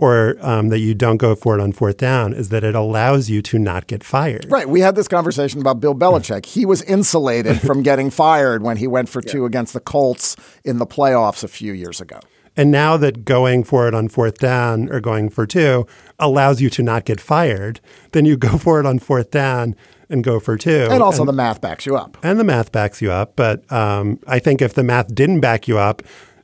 or um, that you don't go for it on fourth down is that it allows you to not get fired. Right. We had this conversation about Bill Belichick. He was insulated from getting fired when he went for yeah. two against the Colts in the playoffs a few years ago. And now that going for it on fourth down or going for two allows you to not get fired, then you go for it on fourth down and Gopher too. And also and, the math backs you up. And the math backs you up. But um, I think if the math didn't back you up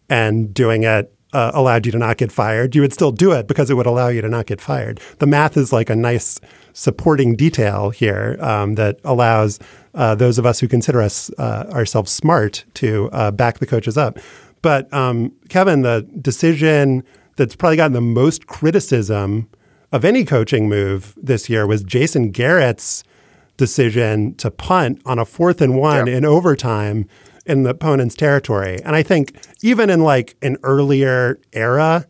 and doing it uh, allowed you to not get fired, you would still do it because it would allow you to not get fired. The math is like a nice supporting detail here um, that allows uh, those of us who consider us uh, ourselves smart to uh, back the coaches up. But um, Kevin, the decision that's probably gotten the most criticism of any coaching move this year was Jason Garrett's decision to punt on a fourth and one in overtime in the opponent's territory. And I think even in like an earlier era,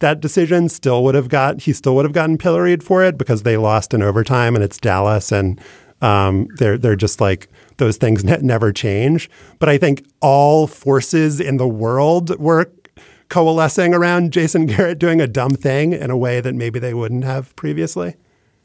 that decision still would have got he still would have gotten pilloried for it because they lost in overtime and it's Dallas and um, they're they're just like those things ne- never change. But I think all forces in the world were coalescing around Jason Garrett doing a dumb thing in a way that maybe they wouldn't have previously.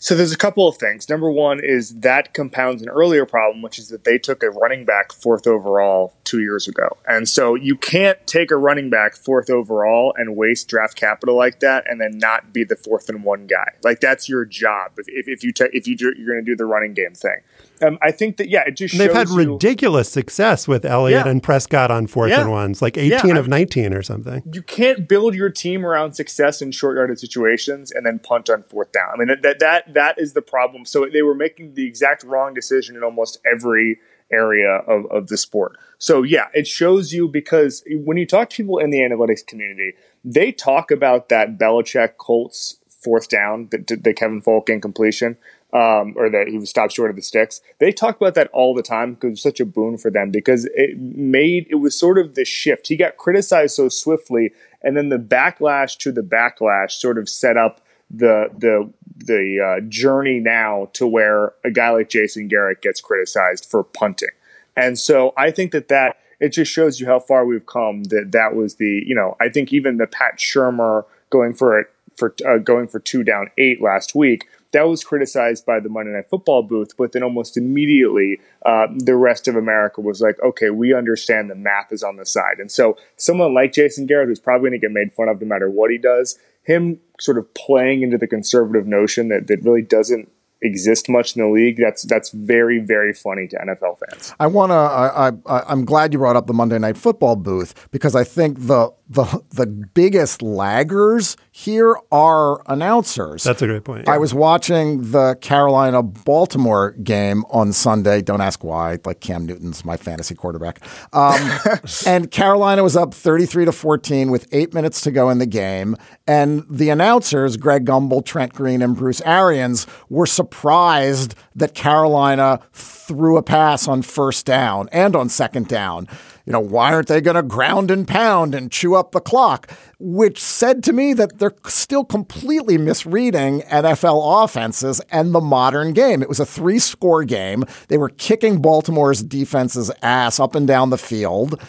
So there's a couple of things. Number one is that compounds an earlier problem, which is that they took a running back fourth overall two years ago. And so you can't take a running back fourth overall and waste draft capital like that and then not be the fourth and one guy. Like that's your job if, if, if you ta- if you do, you're going to do the running game thing. Um, I think that yeah, it just they've had you, ridiculous success with Elliott yeah. and Prescott on fourth yeah. and ones, like eighteen yeah, of nineteen or something. You can't build your team around success in short yarded situations and then punt on fourth down. I mean that that that is the problem. So they were making the exact wrong decision in almost every area of, of the sport. So yeah, it shows you because when you talk to people in the analytics community, they talk about that Belichick Colts fourth down, the, the Kevin Faulk incompletion um, or that he was stopped short of the sticks. They talk about that all the time because it was such a boon for them because it made it was sort of the shift. He got criticized so swiftly, and then the backlash to the backlash sort of set up the the the uh, journey now to where a guy like Jason Garrett gets criticized for punting, and so I think that that it just shows you how far we've come. That that was the you know I think even the Pat Shurmur going for it for uh, going for two down eight last week that was criticized by the Monday Night Football booth, but then almost immediately uh, the rest of America was like, okay, we understand the math is on the side. And so someone like Jason Garrett, who's probably going to get made fun of no matter what he does, him sort of playing into the conservative notion that, that really doesn't exist much in the league. That's that's very very funny to NFL fans. I want to. I, I I'm glad you brought up the Monday Night Football booth because I think the the the biggest laggers here are announcers. That's a great point. Yeah. I was watching the Carolina Baltimore game on Sunday. Don't ask why. Like Cam Newton's my fantasy quarterback. Um, and Carolina was up 33 to 14 with eight minutes to go in the game. And the announcers, Greg Gumbel, Trent Green, and Bruce Arians, were surprised that Carolina threw a pass on first down and on second down you know, why aren't they going to ground and pound and chew up the clock? Which said to me that they're still completely misreading NFL offenses and the modern game. It was a three score game. They were kicking Baltimore's defense's ass up and down the field.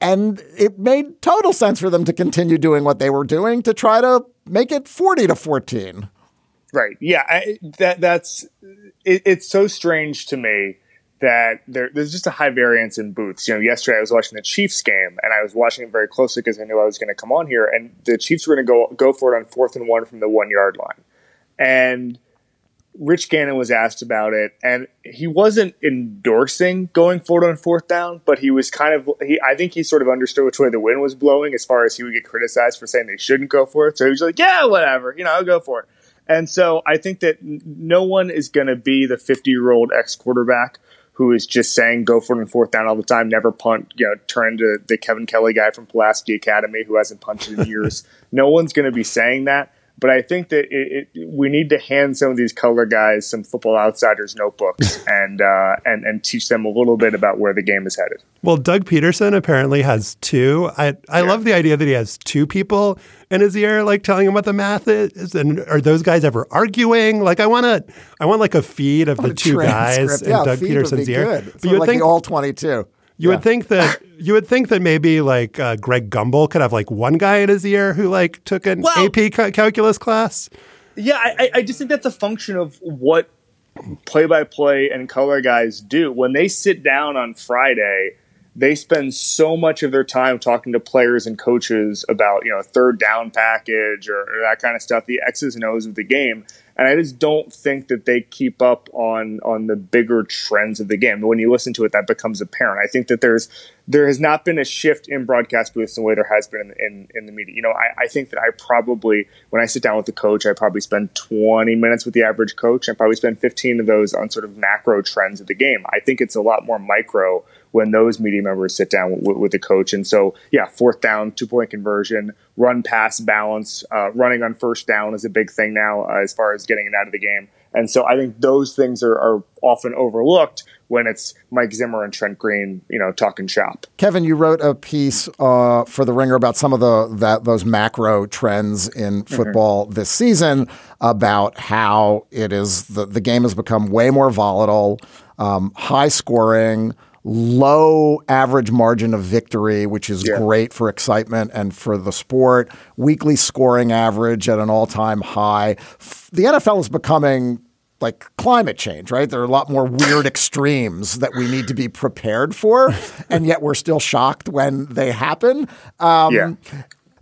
And it made total sense for them to continue doing what they were doing to try to make it 40 to 14. Right. Yeah. I, that that's it, it's so strange to me that there, there's just a high variance in booths. You know, yesterday I was watching the Chiefs game and I was watching it very closely because I knew I was going to come on here, and the Chiefs were going to go go for it on fourth and one from the one yard line, and Rich Gannon was asked about it, and he wasn't endorsing going forward on fourth down, but he was kind of he. I think he sort of understood which way the wind was blowing, as far as he would get criticized for saying they shouldn't go for it. So he was like, "Yeah, whatever, you know, I'll go for it." And so I think that no one is going to be the 50 year old ex quarterback who is just saying go for it and fourth down all the time, never punt, you know, turn to the Kevin Kelley guy from Pulaski Academy who hasn't punted in years. no one's going to be saying that. But I think that it, it, we need to hand some of these color guys some Football Outsiders notebooks and uh, and and teach them a little bit about where the game is headed. Well, Doug Pederson apparently has two. I I yeah. love the idea that he has two people in his ear, like telling him what the math is. And are those guys ever arguing? Like, I want to, I want like a feed of the two guys in Doug Pederson's ear. But you like think all twenty-two. You yeah. would think that you would think that maybe like uh, Greg Gumbel could have like one guy in his ear who like took an well, AP ca- calculus class. Yeah, I, I just think that's a function of what play-by-play and color guys do when they sit down on Friday. They spend so much of their time talking to players and coaches about you know third down package or, or that kind of stuff, the X's and O's of the game and I just don't think that they keep up on on the bigger trends of the game. When you listen to it, that becomes apparent. I think that there's there has not been a shift in broadcast booths the way there has been in, in, in the media. You know, I, I, think that I probably when I sit down with the coach, I probably spend 20 minutes with the average coach. I probably spend 15 of those on sort of macro trends of the game. I think it's a lot more micro when those media members sit down with, with the coach. And so, yeah, fourth down, two point conversion, run pass balance, uh, running on first down is a big thing now uh, as far as getting it out of the game. And so I think those things are, are, often overlooked when it's Mike Zimmer and Trent Green, you know, talking shop. Kevin, you wrote a piece uh, for the Ringer about some of the that those macro trends in mm-hmm. football mm-hmm. this season about how it is the the game has become way more volatile, um, high scoring low average margin of victory, which is yeah. great for excitement and for the sport. Weekly scoring average at an all time high. The NFL is becoming like climate change, right? There are a lot more weird extremes that we need to be prepared for, and yet we're still shocked when they happen. Um, yeah.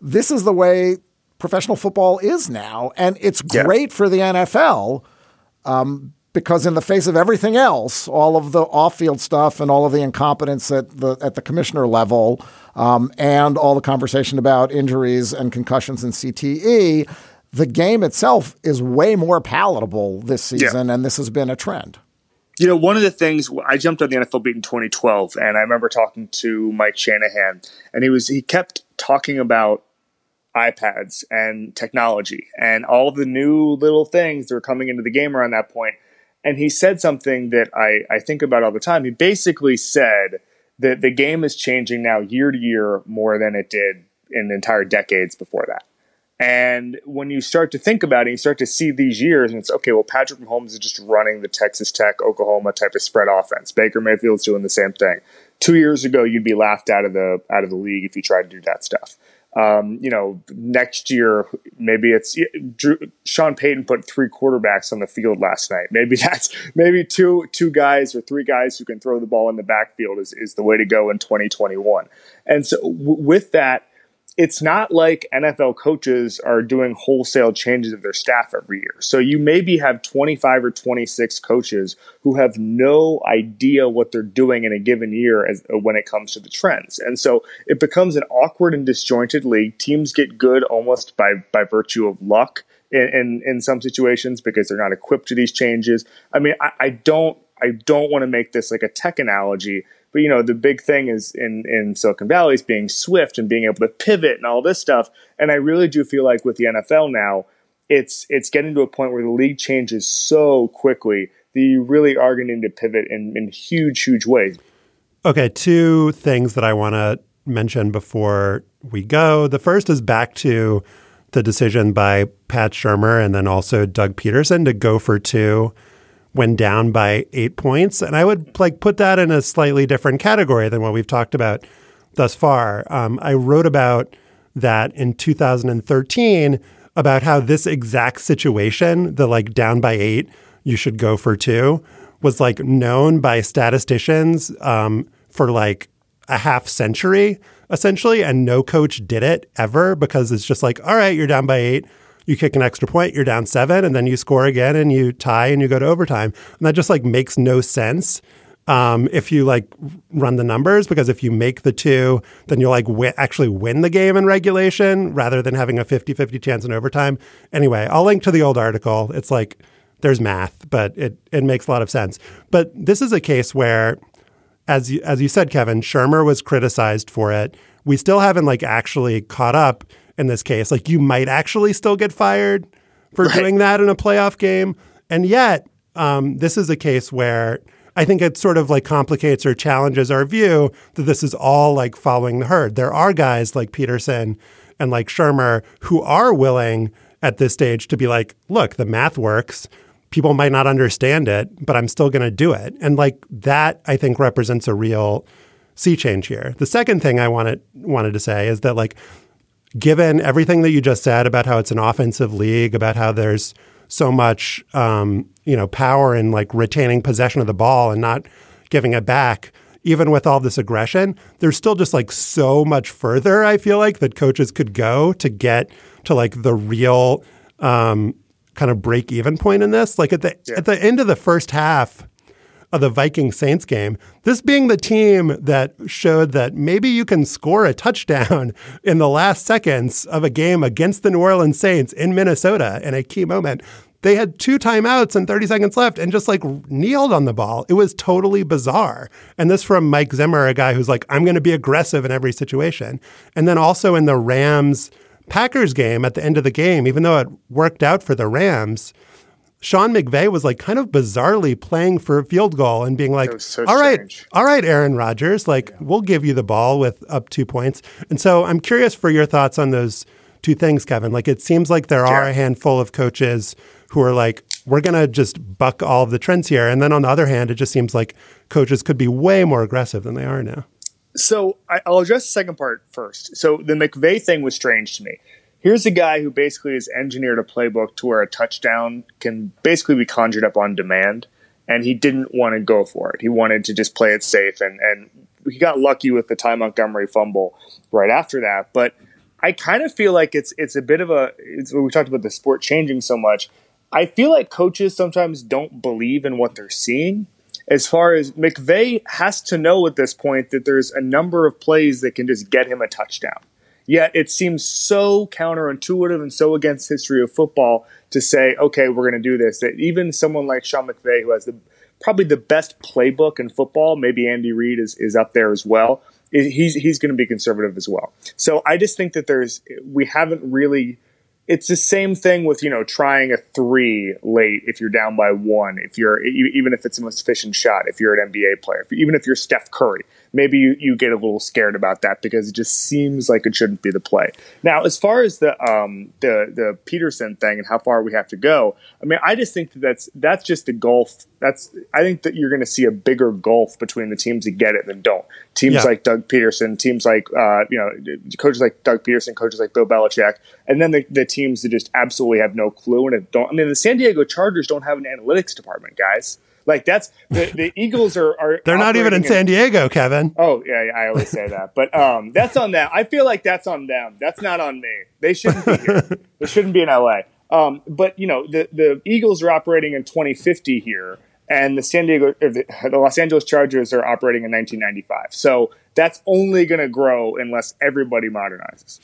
This is the way professional football is now, and it's great yeah. for the NFL. Um, because in the face of everything else, all of the off-field stuff and all of the incompetence at the at the commissioner level, um, and all the conversation about injuries and concussions and CTE, the game itself is way more palatable this season, yeah. and this has been a trend. You know, one of the things I jumped on the NFL beat in 2012, and I remember talking to Mike Shanahan, and he was he kept talking about iPads and technology and all the new little things that were coming into the game around that point. And he said something that I, I think about all the time. He basically said that the game is changing now year to year more than it did in entire decades before that. And when you start to think about it, you start to see these years, and it's okay. Well, Patrick Mahomes is just running the Texas Tech, Oklahoma type of spread offense. Baker Mayfield's doing the same thing. Two years ago, you'd be laughed out of the out of the league if you tried to do that stuff. Um, you know, next year maybe it's Drew, Sean Payton put three quarterbacks on the field last night. Maybe that's maybe two two guys or three guys who can throw the ball in the backfield is is the way to go in 2021. And so w- with that, it's not like NFL coaches are doing wholesale changes of their staff every year. So you maybe have 25 or 26 coaches who have no idea what they're doing in a given year as, uh, when it comes to the trends. And so it becomes an awkward and disjointed league. Teams get good almost by, by virtue of luck in, in, in some situations because they're not equipped to these changes. I mean, I, I don't I don't want to make this like a tech analogy, but you know, the big thing is in in Silicon Valley is being swift and being able to pivot and all this stuff. And I really do feel like with the NFL now, it's it's getting to a point where the league changes so quickly that you really are going to need to pivot in, in huge, huge ways. Okay, two things that I want to mention before we go. The first is back to the decision by Pat Shurmur and then also Doug Pederson to go for two when down by eight points. And I would like put that in a slightly different category than what we've talked about thus far. Um, I wrote about that in 2013 about how this exact situation, the like down by eight, you should go for two, was like known by statisticians um, for like a half century essentially, and no coach did it ever because it's just like, all right, you're down by eight. You kick an extra point, you're down seven, and then you score again and you tie and you go to overtime. And that just like makes no sense um, if you like run the numbers because if you make the two, then you'll like wi- actually win the game in regulation rather than having a 50 50 chance in overtime. Anyway, I'll link to the old article. It's like there's math, but it, it makes a lot of sense. But this is a case where as you, as you said, Kevin, Shurmur was criticized for it. We still haven't like actually caught up in this case. Like you might actually still get fired for right. doing that in a playoff game, and yet um, this is a case where I think it sort of like complicates or challenges our view that this is all like following the herd. There are guys like Pederson and like Shurmur who are willing at this stage to be like, look, the math works people might not understand it, but I'm still going to do it. And like that, I think represents a real sea change here. The second thing I wanted wanted to say is that like, given everything that you just said about how it's an offensive league, about how there's so much um, you know power in like retaining possession of the ball and not giving it back. Even with all this aggression, there's still just like so much further. I feel like that coaches could go to get to like the real um, kind of break even point in this. Like at the yeah. at the end of the first half of the Viking Saints game, this being the team that showed that maybe you can score a touchdown in the last seconds of a game against the New Orleans Saints in Minnesota in a key moment. They had two timeouts and 30 seconds left and just like kneeled on the ball. It was totally bizarre. And this from Mike Zimmer, a guy who's like, I'm going to be aggressive in every situation. And then also in the Rams Packers game at the end of the game, even though it worked out for the Rams, Sean McVay was like kind of bizarrely playing for a field goal and being like, so all right, strange. all right, Aaron Rodgers, like yeah. we'll give you the ball with up two points. And so I'm curious for your thoughts on those two things, Kevin. Like it seems like there are a handful of coaches who are like, we're going to just buck all of the trends here. And then on the other hand, it just seems like coaches could be way more aggressive than they are now. So I, will address the second part first. So the McVay thing was strange to me. Here's a guy who basically has engineered a playbook to where a touchdown can basically be conjured up on demand, and he didn't want to go for it. He wanted to just play it safe, and and he got lucky with the Ty Montgomery fumble right after that. But I kind of feel like it's it's a bit of a. we talked about the sport changing so much. I feel like coaches sometimes don't believe in what they're seeing as far as McVay has to know at this point that there's a number of plays that can just get him a touchdown. Yet it seems so counterintuitive and so against history of football to say, okay, we're going to do this. That even someone like Sean McVay, who has the probably the best playbook in football, maybe Andy Reid is, is up there as well. He's he's going to be conservative as well. So I just think that there's we haven't really it's the same thing with you know trying a three late if you're down by one if you're even if it's an efficient shot if you're an NBA player even if you're Steph Curry maybe you, you get a little scared about that because it just seems like it shouldn't be the play. Now, as far as the um, the the Pederson thing and how far we have to go, I mean, I just think that that's that's just a gulf. That's I think that you're going to see a bigger gulf between the teams that get it than don't. Teams yeah. like Doug Pederson, teams like uh, you know coaches like Doug Pederson, coaches like Bill Belichick, and then the, the teams that just absolutely have no clue and don't. I mean, the San Diego Chargers don't have an analytics department, guys. Like that's the, the Eagles are, are they're not even in San Diego, Kevin. Oh yeah, I always say that, but um, that's on them. I feel like that's on them. That's not on me. They shouldn't be here. they shouldn't be in LA. Um, but you know the the Eagles are operating in 2050 here, and the San Diego, the, the Los Angeles Chargers are operating in 1995. So that's only going to grow unless everybody modernizes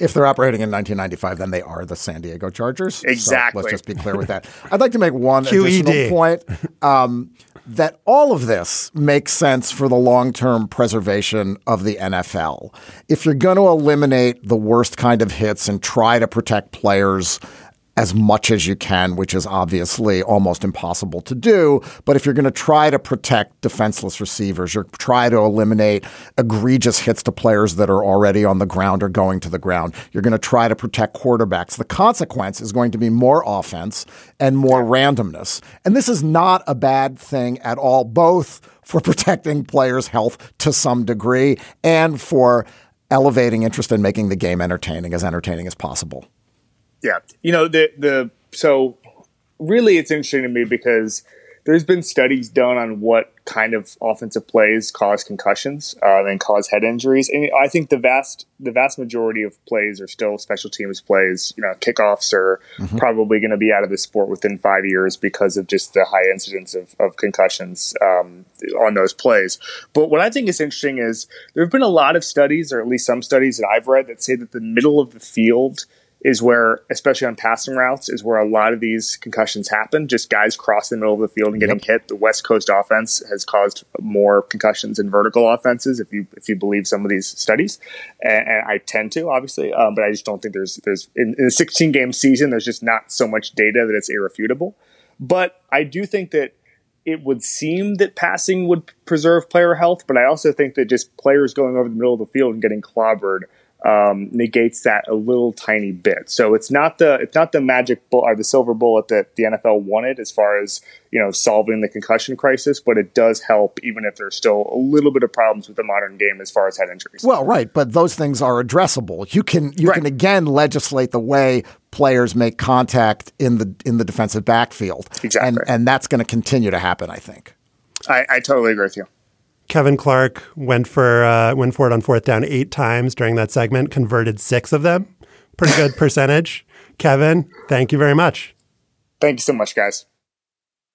if they're operating in 1995, then they are the San Diego Chargers. Exactly. So let's just be clear with that. I'd like to make one additional point um, that all of this makes sense for the long term preservation of the NFL. If you're going to eliminate the worst kind of hits and try to protect players as much as you can, which is obviously almost impossible to do. But if you're going to try to protect defenseless receivers, you're try to eliminate egregious hits to players that are already on the ground or going to the ground. You're going to try to protect quarterbacks. The consequence is going to be more offense and more randomness. And this is not a bad thing at all, both for protecting players' health to some degree and for elevating interest in making the game entertaining, as entertaining as possible. Yeah. You know, the, the, so really it's interesting to me because there's been studies done on what kind of offensive plays cause concussions uh, and cause head injuries. And I think the vast the vast majority of plays are still special teams plays. You know, kickoffs are mm-hmm. probably going to be out of the sport within five years because of just the high incidence of, of concussions um, on those plays. But what I think is interesting is there have been a lot of studies, or at least some studies that I've read, that say that the middle of the field – is where, especially on passing routes, is where a lot of these concussions happen. Just guys crossing the middle of the field and getting yep. hit. The West Coast offense has caused more concussions than vertical offenses, if you if you believe some of these studies. And, and I tend to, obviously, um, but I just don't think there's there's in, in a 16 game season, there's just not so much data that it's irrefutable. But I do think that it would seem that passing would preserve player health, but I also think that just players going over the middle of the field and getting clobbered um, negates that a little tiny bit. So it's not the it's not the magic bullet or the silver bullet that the NFL wanted as far as you know solving the concussion crisis, but it does help even if there's still a little bit of problems with the modern game as far as head injuries. Well, right, but those things are addressable. You can you right. can again legislate the way players make contact in the in the defensive backfield, exactly, and and that's going to continue to happen. I think. I, I totally agree with you. Kevin Clark went for uh, went for it on fourth down eight times during that segment, converted six of them. Pretty good percentage. Kevin, thank you very much. Thank you so much, guys.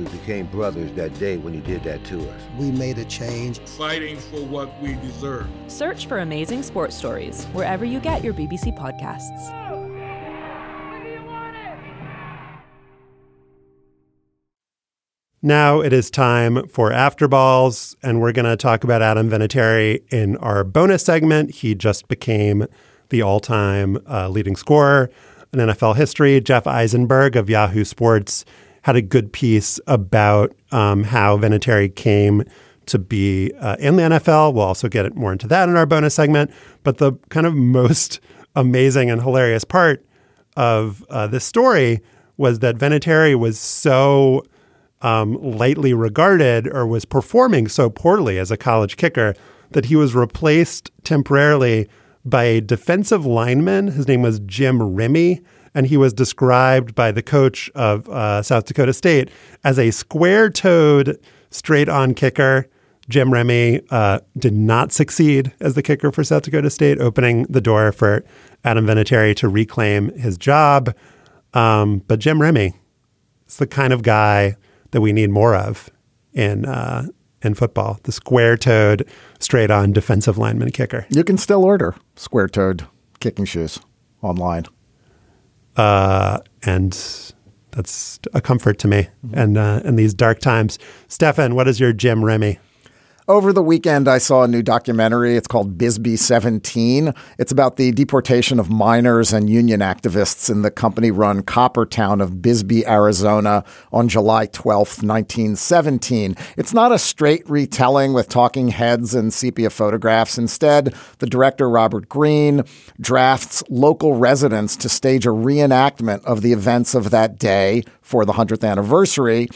We became brothers that day when he did that to us. We made a change. Fighting for what we deserve. Search for Amazing Sports Stories wherever you get your BBC podcasts. Now it is time for After Balls, and we're going to talk about Adam Vinatieri in our bonus segment. He just became the all time uh, leading scorer in NFL history. Jeff Eisenberg of Yahoo Sports had a good piece about um, how Vinatieri came to be uh, in the NFL. We'll also get more into that in our bonus segment. But the kind of most amazing and hilarious part of uh, this story was that Vinatieri was so um, lightly regarded or was performing so poorly as a college kicker that he was replaced temporarily by a defensive lineman. His name was Jim Remy, and he was described by the coach of uh, South Dakota State as a square toed, straight on kicker. Jim Remy uh, did not succeed as the kicker for South Dakota State, opening the door for Adam Vinatieri to reclaim his job. Um, but Jim Remy is the kind of guy that we need more of in uh, in football. The square-toed, straight-on defensive lineman kicker. You can still order square-toed kicking shoes online, uh, and that's a comfort to me. Mm-hmm. And uh, in these dark times, Stefan, what is your Jim Remy? Over the weekend, I saw a new documentary. It's called Bisbee 17. It's about the deportation of miners and union activists in the company run copper town of Bisbee, Arizona on July 12th, 1917. It's not a straight retelling with talking heads and sepia photographs. Instead, the director, Robert Greene, drafts local residents to stage a reenactment of the events of that day for the 100th anniversary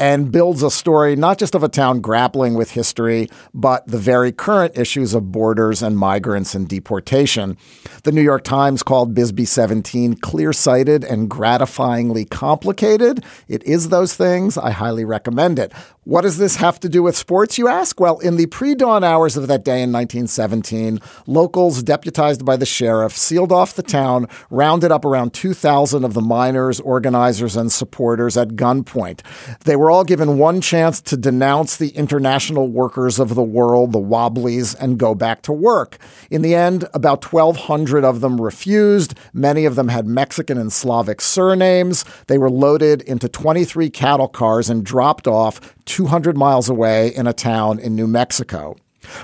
and builds a story not just of a town grappling with history, but the very current issues of borders and migrants and deportation. The New York Times called Bisbee 17 clear sighted and gratifyingly complicated. It is those things. I highly recommend it. What does this have to do with sports, you ask? Well, in the pre dawn hours of that day in 1917, locals deputized by the sheriff sealed off the town, rounded up around 2,000 of the miners, organizers, and supporters at gunpoint. They were all given one chance to denounce the international workers of the world, the Wobblies, and go back to work. In the end, about 1,200 of them refused. Many of them had Mexican and Slavic surnames. They were loaded into 23 cattle cars and dropped off 200 miles away in a town in New Mexico.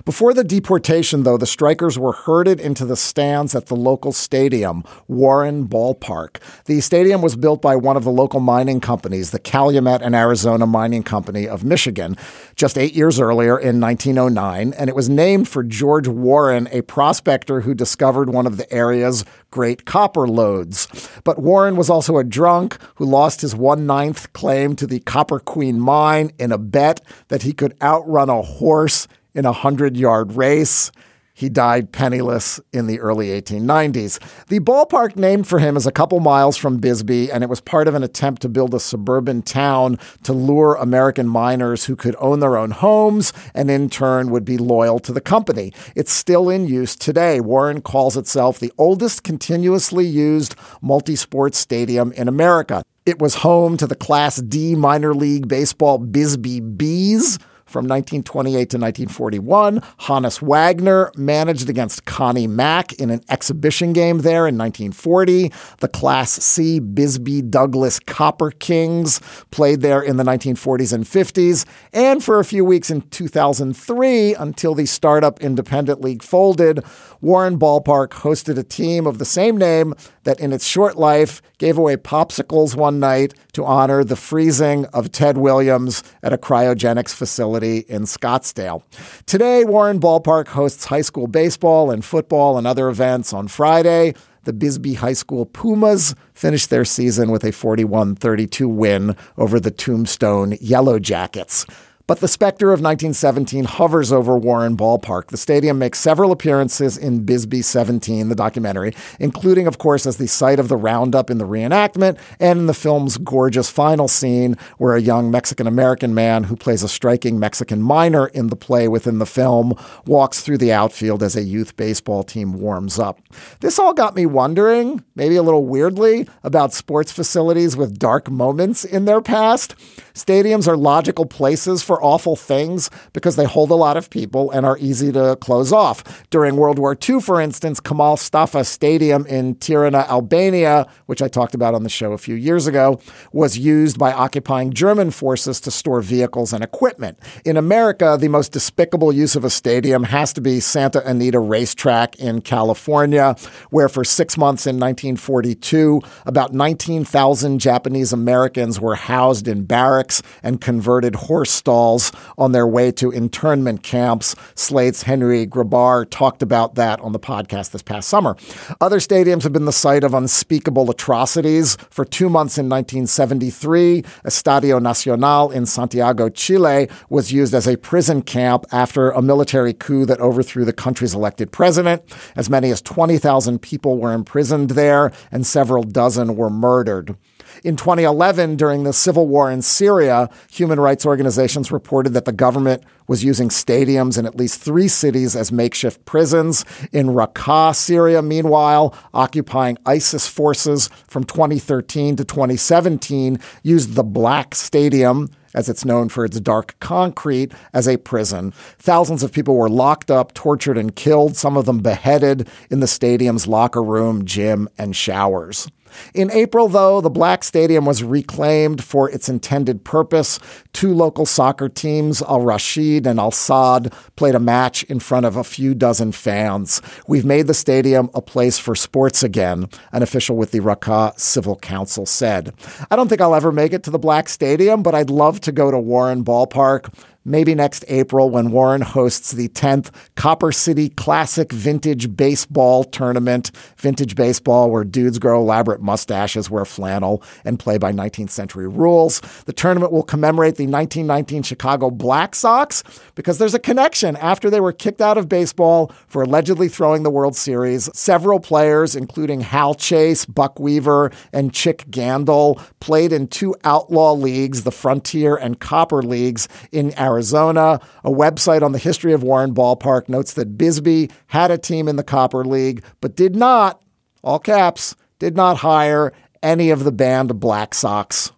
Before the deportation, though, the strikers were herded into the stands at the local stadium, Warren Ballpark. The stadium was built by one of the local mining companies, the Calumet and Arizona Mining Company of Michigan, just eight years earlier in 1909, and it was named for George Warren, a prospector who discovered one of the area's great copper lodes. But Warren was also a drunk who lost his one ninth claim to the Copper Queen mine in a bet that he could outrun a horse in a 100 yard race. He died penniless in the early 1890s. The ballpark named for him is a couple miles from Bisbee, and it was part of an attempt to build a suburban town to lure American miners who could own their own homes and in turn would be loyal to the company. It's still in use today. Warren calls itself the oldest continuously used multi sports stadium in America. It was home to the Class D minor league baseball Bisbee Bees from 1928 to 1941. Honus Wagner managed against Connie Mack in an exhibition game there in 1940. The Class C Bisbee Douglas Copper Kings played there in the 1940s and 50s. And for a few weeks in 2003, until the startup independent league folded, Warren Ballpark hosted a team of the same name that in its short life gave away popsicles one night to honor the freezing of Ted Williams at a cryogenics facility in Scottsdale. Today, Warren Ballpark hosts high school baseball and football and other events on Friday. The Bisbee High School Pumas finished their season with a 41 32 win over the Tombstone Yellow Jackets. But the specter of 1917 hovers over Warren Ballpark. The stadium makes several appearances in Bisbee 17, the documentary, including, of course, as the site of the roundup in the reenactment and in the film's gorgeous final scene where a young Mexican American man who plays a striking Mexican miner in the play within the film walks through the outfield as a youth baseball team warms up. This all got me wondering, maybe a little weirdly, about sports facilities with dark moments in their past. Stadiums are logical places for awful things because they hold a lot of people and are easy to close off. During World War II, for instance, Qemal Stafa Stadium in Tirana, Albania, which I talked about on the show a few years ago, was used by occupying German forces to store vehicles and equipment. In America, the most despicable use of a stadium has to be Santa Anita Racetrack in California, where for six months in 1942, about 19,000 Japanese Americans were housed in barracks and converted horse stalls on their way to internment camps. Slate's Henry Grabar talked about that on the podcast this past summer. Other stadiums have been the site of unspeakable atrocities. For two months in 1973, Estadio Nacional in Santiago, Chile, was used as a prison camp after a military coup that overthrew the country's elected president. As many as 20,000 people were imprisoned there, and several dozen were murdered. In 2011, during the civil war in Syria, human rights organizations reported that the government was using stadiums in at least three cities as makeshift prisons. In Raqqa, Syria, meanwhile, occupying ISIS forces from 2013 to 2017 used the Black Stadium as it's known for its dark concrete, as a prison. Thousands of people were locked up, tortured, and killed, some of them beheaded in the stadium's locker room, gym, and showers. In April, though, the Black Stadium was reclaimed for its intended purpose. Two local soccer teams, Al Rashid and Al Sadd, played a match in front of a few dozen fans. We've made the stadium a place for sports again, an official with the Raqqa Civil Council said. I don't think I'll ever make it to the Black Stadium, but I'd love to go to Warren Ballpark maybe next April when Warren hosts the 10th Copper City Classic Vintage Baseball Tournament. Vintage baseball, where dudes grow elaborate mustaches, wear flannel, and play by 19th century rules. The tournament will commemorate the 1919 Chicago Black Sox because there's a connection. After they were kicked out of baseball for allegedly throwing the World Series, several players, including Hal Chase, Buck Weaver, and Chick Gandil, played in two outlaw leagues, the Frontier and Copper Leagues in Arizona. A website on the history of Warren Ballpark notes that Bisbee had a team in the Copper League, but did not, all caps, did not hire any of the banned Black Sox.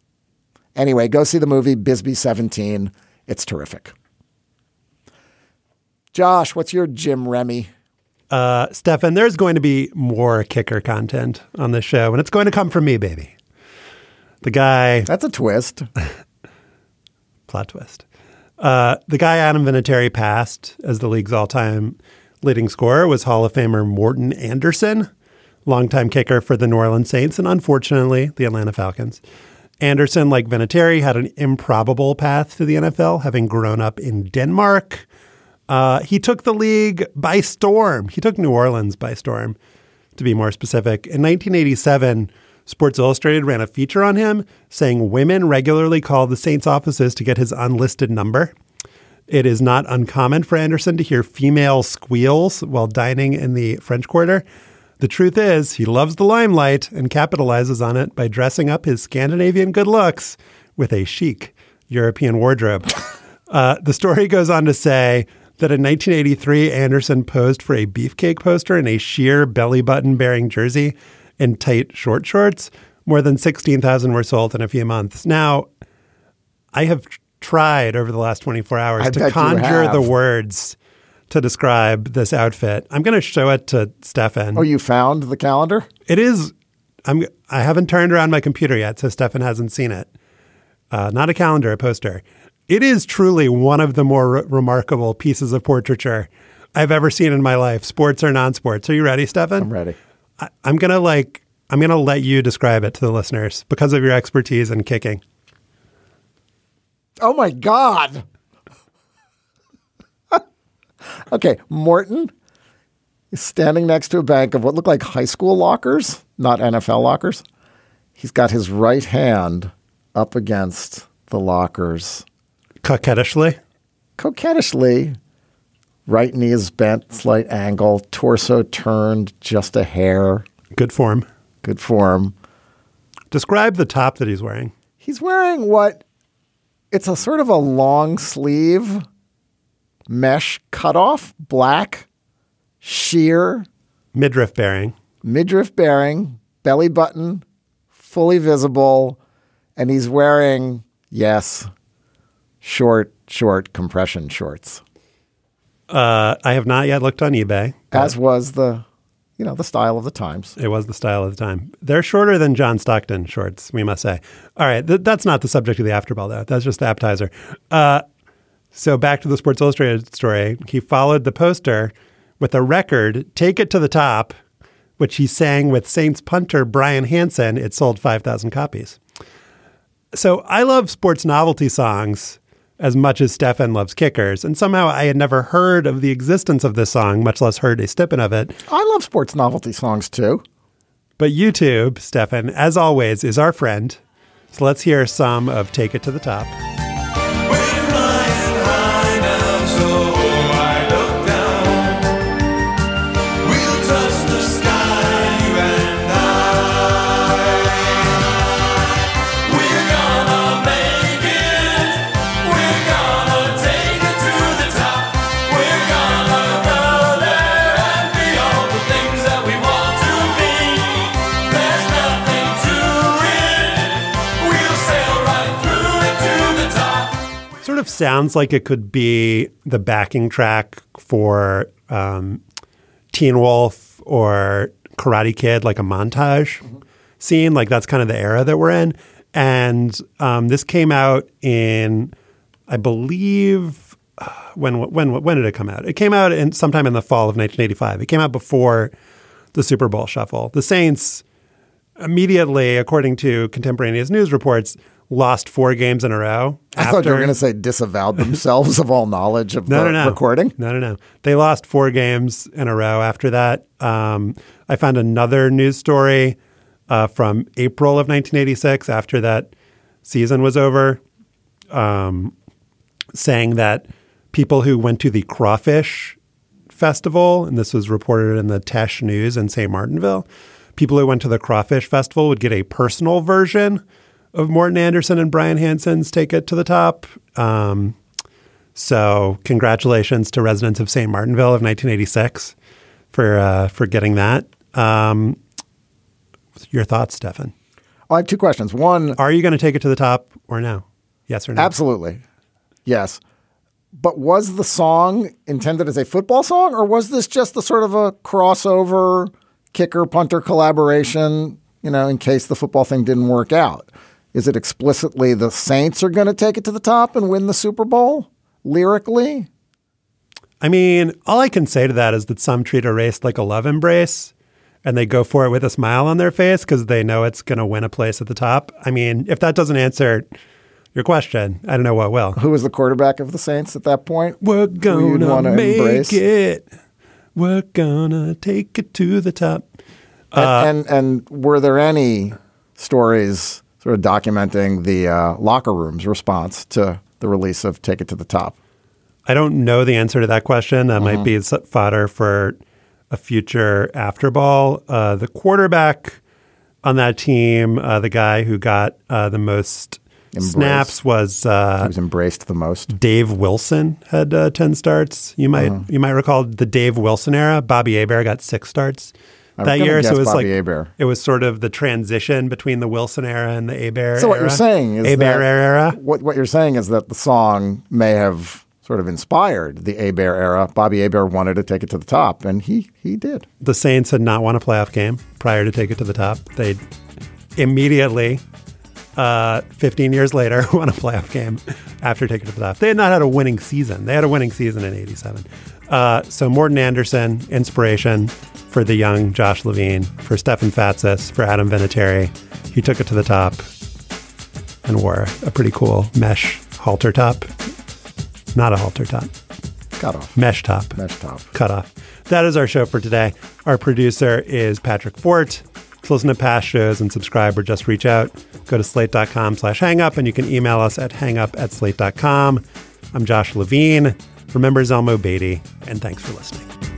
Anyway, go see the movie Bisbee 17. It's terrific. Josh, what's your Jim Remy? Uh, Stefan, there's going to be more kicker content on this show, and it's going to come from me, baby. The guy. That's a twist. plot twist. Uh, the guy Adam Vinatieri passed as the league's all time leading scorer was Hall of Famer Morten Andersen, longtime kicker for the New Orleans Saints and unfortunately the Atlanta Falcons. Andersen, like Vinatieri, had an improbable path to the NFL, having grown up in Denmark. Uh, he took the league by storm. He took New Orleans by storm, to be more specific. In 1987, Sports Illustrated ran a feature on him saying women regularly call the Saints offices to get his unlisted number. It is not uncommon for Andersen to hear female squeals while dining in the French Quarter. The truth is, he loves the limelight and capitalizes on it by dressing up his Scandinavian good looks with a chic European wardrobe. Uh, the story goes on to say that in 1983, Andersen posed for a beefcake poster in a sheer belly button bearing jersey and tight short shorts. More than 16,000 were sold in a few months. Now, I have tried over the last 24 hours I to conjure the words to describe this outfit. I'm going to show it to Stefan. Oh, you found the calendar? It is. I'm. I haven't turned around my computer yet, so Stefan hasn't seen it. Uh, not a calendar, a poster. It is truly one of the more re- remarkable pieces of portraiture I've ever seen in my life, sports or non-sports. Are you ready, Stefan? I'm ready. I, I'm gonna like. I'm gonna let you describe it to the listeners because of your expertise in kicking. Oh my God. okay, Morten is standing next to a bank of what look like high school lockers, not NFL lockers. He's got his right hand up against the lockers. Coquettishly. Coquettishly, right knee is bent, slight angle, torso turned just a hair. Good form. Good form. Describe the top that he's wearing. He's wearing what it's a sort of a long sleeve mesh cutoff, black, sheer, Midriff bearing. midriff bearing, belly button, fully visible, and he's wearing, yes, short, short compression shorts. Uh, I have not yet looked on eBay. As was the, you know, the style of the times. It was the style of the time. They're shorter than John Stockton shorts, we must say. All right, th- that's not the subject of the afterball, though. That's just the appetizer. Uh, so back to the Sports Illustrated story. He followed the poster with a record, "Take It to the Top," which he sang with Saints punter Brian Hansen. It sold five thousand copies. So I love sports novelty songs as much as Stefan loves kickers, and somehow I had never heard of the existence of this song, much less heard a snippet of it. I love sports novelty songs too. But YouTube, Stefan, as always, is our friend. So let's hear some of Take It to the Top. Sounds like it could be the backing track for um, Teen Wolf or Karate Kid, like a montage scene. Like that's kind of the era that we're in. And um, this came out in, I believe, uh, when when when did it come out? It came out in sometime in the fall of 1985. It came out before the Super Bowl Shuffle. The Saints immediately, according to contemporaneous news reports, lost four games in a row. I thought you were going to say disavowed themselves of all knowledge of no, the no, no. recording. No, no, no. They lost four games in a row after that. Um, I found another news story uh, from April of 1986 after that season was over, um, saying that people who went to the Crawfish Festival, and this was reported in the Teche News in St. Martinville, people who went to the Crawfish Festival would get a personal version of Morten Andersen and Brian Hansen's Take It to the Top. Um, so, congratulations to residents of St. Martinville of 1986 for uh, for getting that. Um, your thoughts, Stefan? Well, I have two questions. One, are you going to take it to the top or no? Yes or no? Absolutely, yes. But was the song intended as a football song, or was this just the sort of a crossover kicker punter collaboration? You know, in case the football thing didn't work out. Is it explicitly the Saints are going to take it to the top and win the Super Bowl lyrically? I mean, all I can say to that is that some treat a race like a love embrace and they go for it with a smile on their face because they know it's going to win a place at the top. I mean, if that doesn't answer your question, I don't know what will. Who was the quarterback of the Saints at that point? We're going to make embrace? it. We're going to take it to the top. Uh, and, and, and were there any stories sort of documenting the uh, locker room's response to the release of Take It to the Top? I don't know the answer to that question. That might be fodder for a future after ball. Uh, the quarterback on that team, uh, the guy who got uh, the most embraced. snaps was uh, he was embraced the most. Dave Wilson had uh, ten starts. You might uh-huh. you might recall the Dave Wilson era. Bobby Hebert got six starts that year. So it was Bobby like it was sort of the transition between the Wilson era and the Hebert. So what era. you're saying is that, era. What what you're saying is that the song may have sort of inspired the Hebert era. Bobby Hebert wanted to take it to the top, and he he did. The Saints had not won a playoff game prior to take it to the top. They immediately, uh, 15 years later, won a playoff game after taking it to the top. They had not had a winning season. They had a winning season in '87. Uh, so Morten Andersen, inspiration for the young Josh Levin, for Stefan Fatsis, for Adam Vinatieri. He took it to the top and wore a pretty cool mesh halter top not a halter top. Cut off. Mesh top. Mesh top. Cut off. That is our show for today. Our producer is Patrick Fort. To listen to past shows and subscribe or just reach out, go to slate.com slash hangup and you can email us at hangup at slate.com. I'm Josh Levin. Remember Zelmo Beaty, and thanks for listening.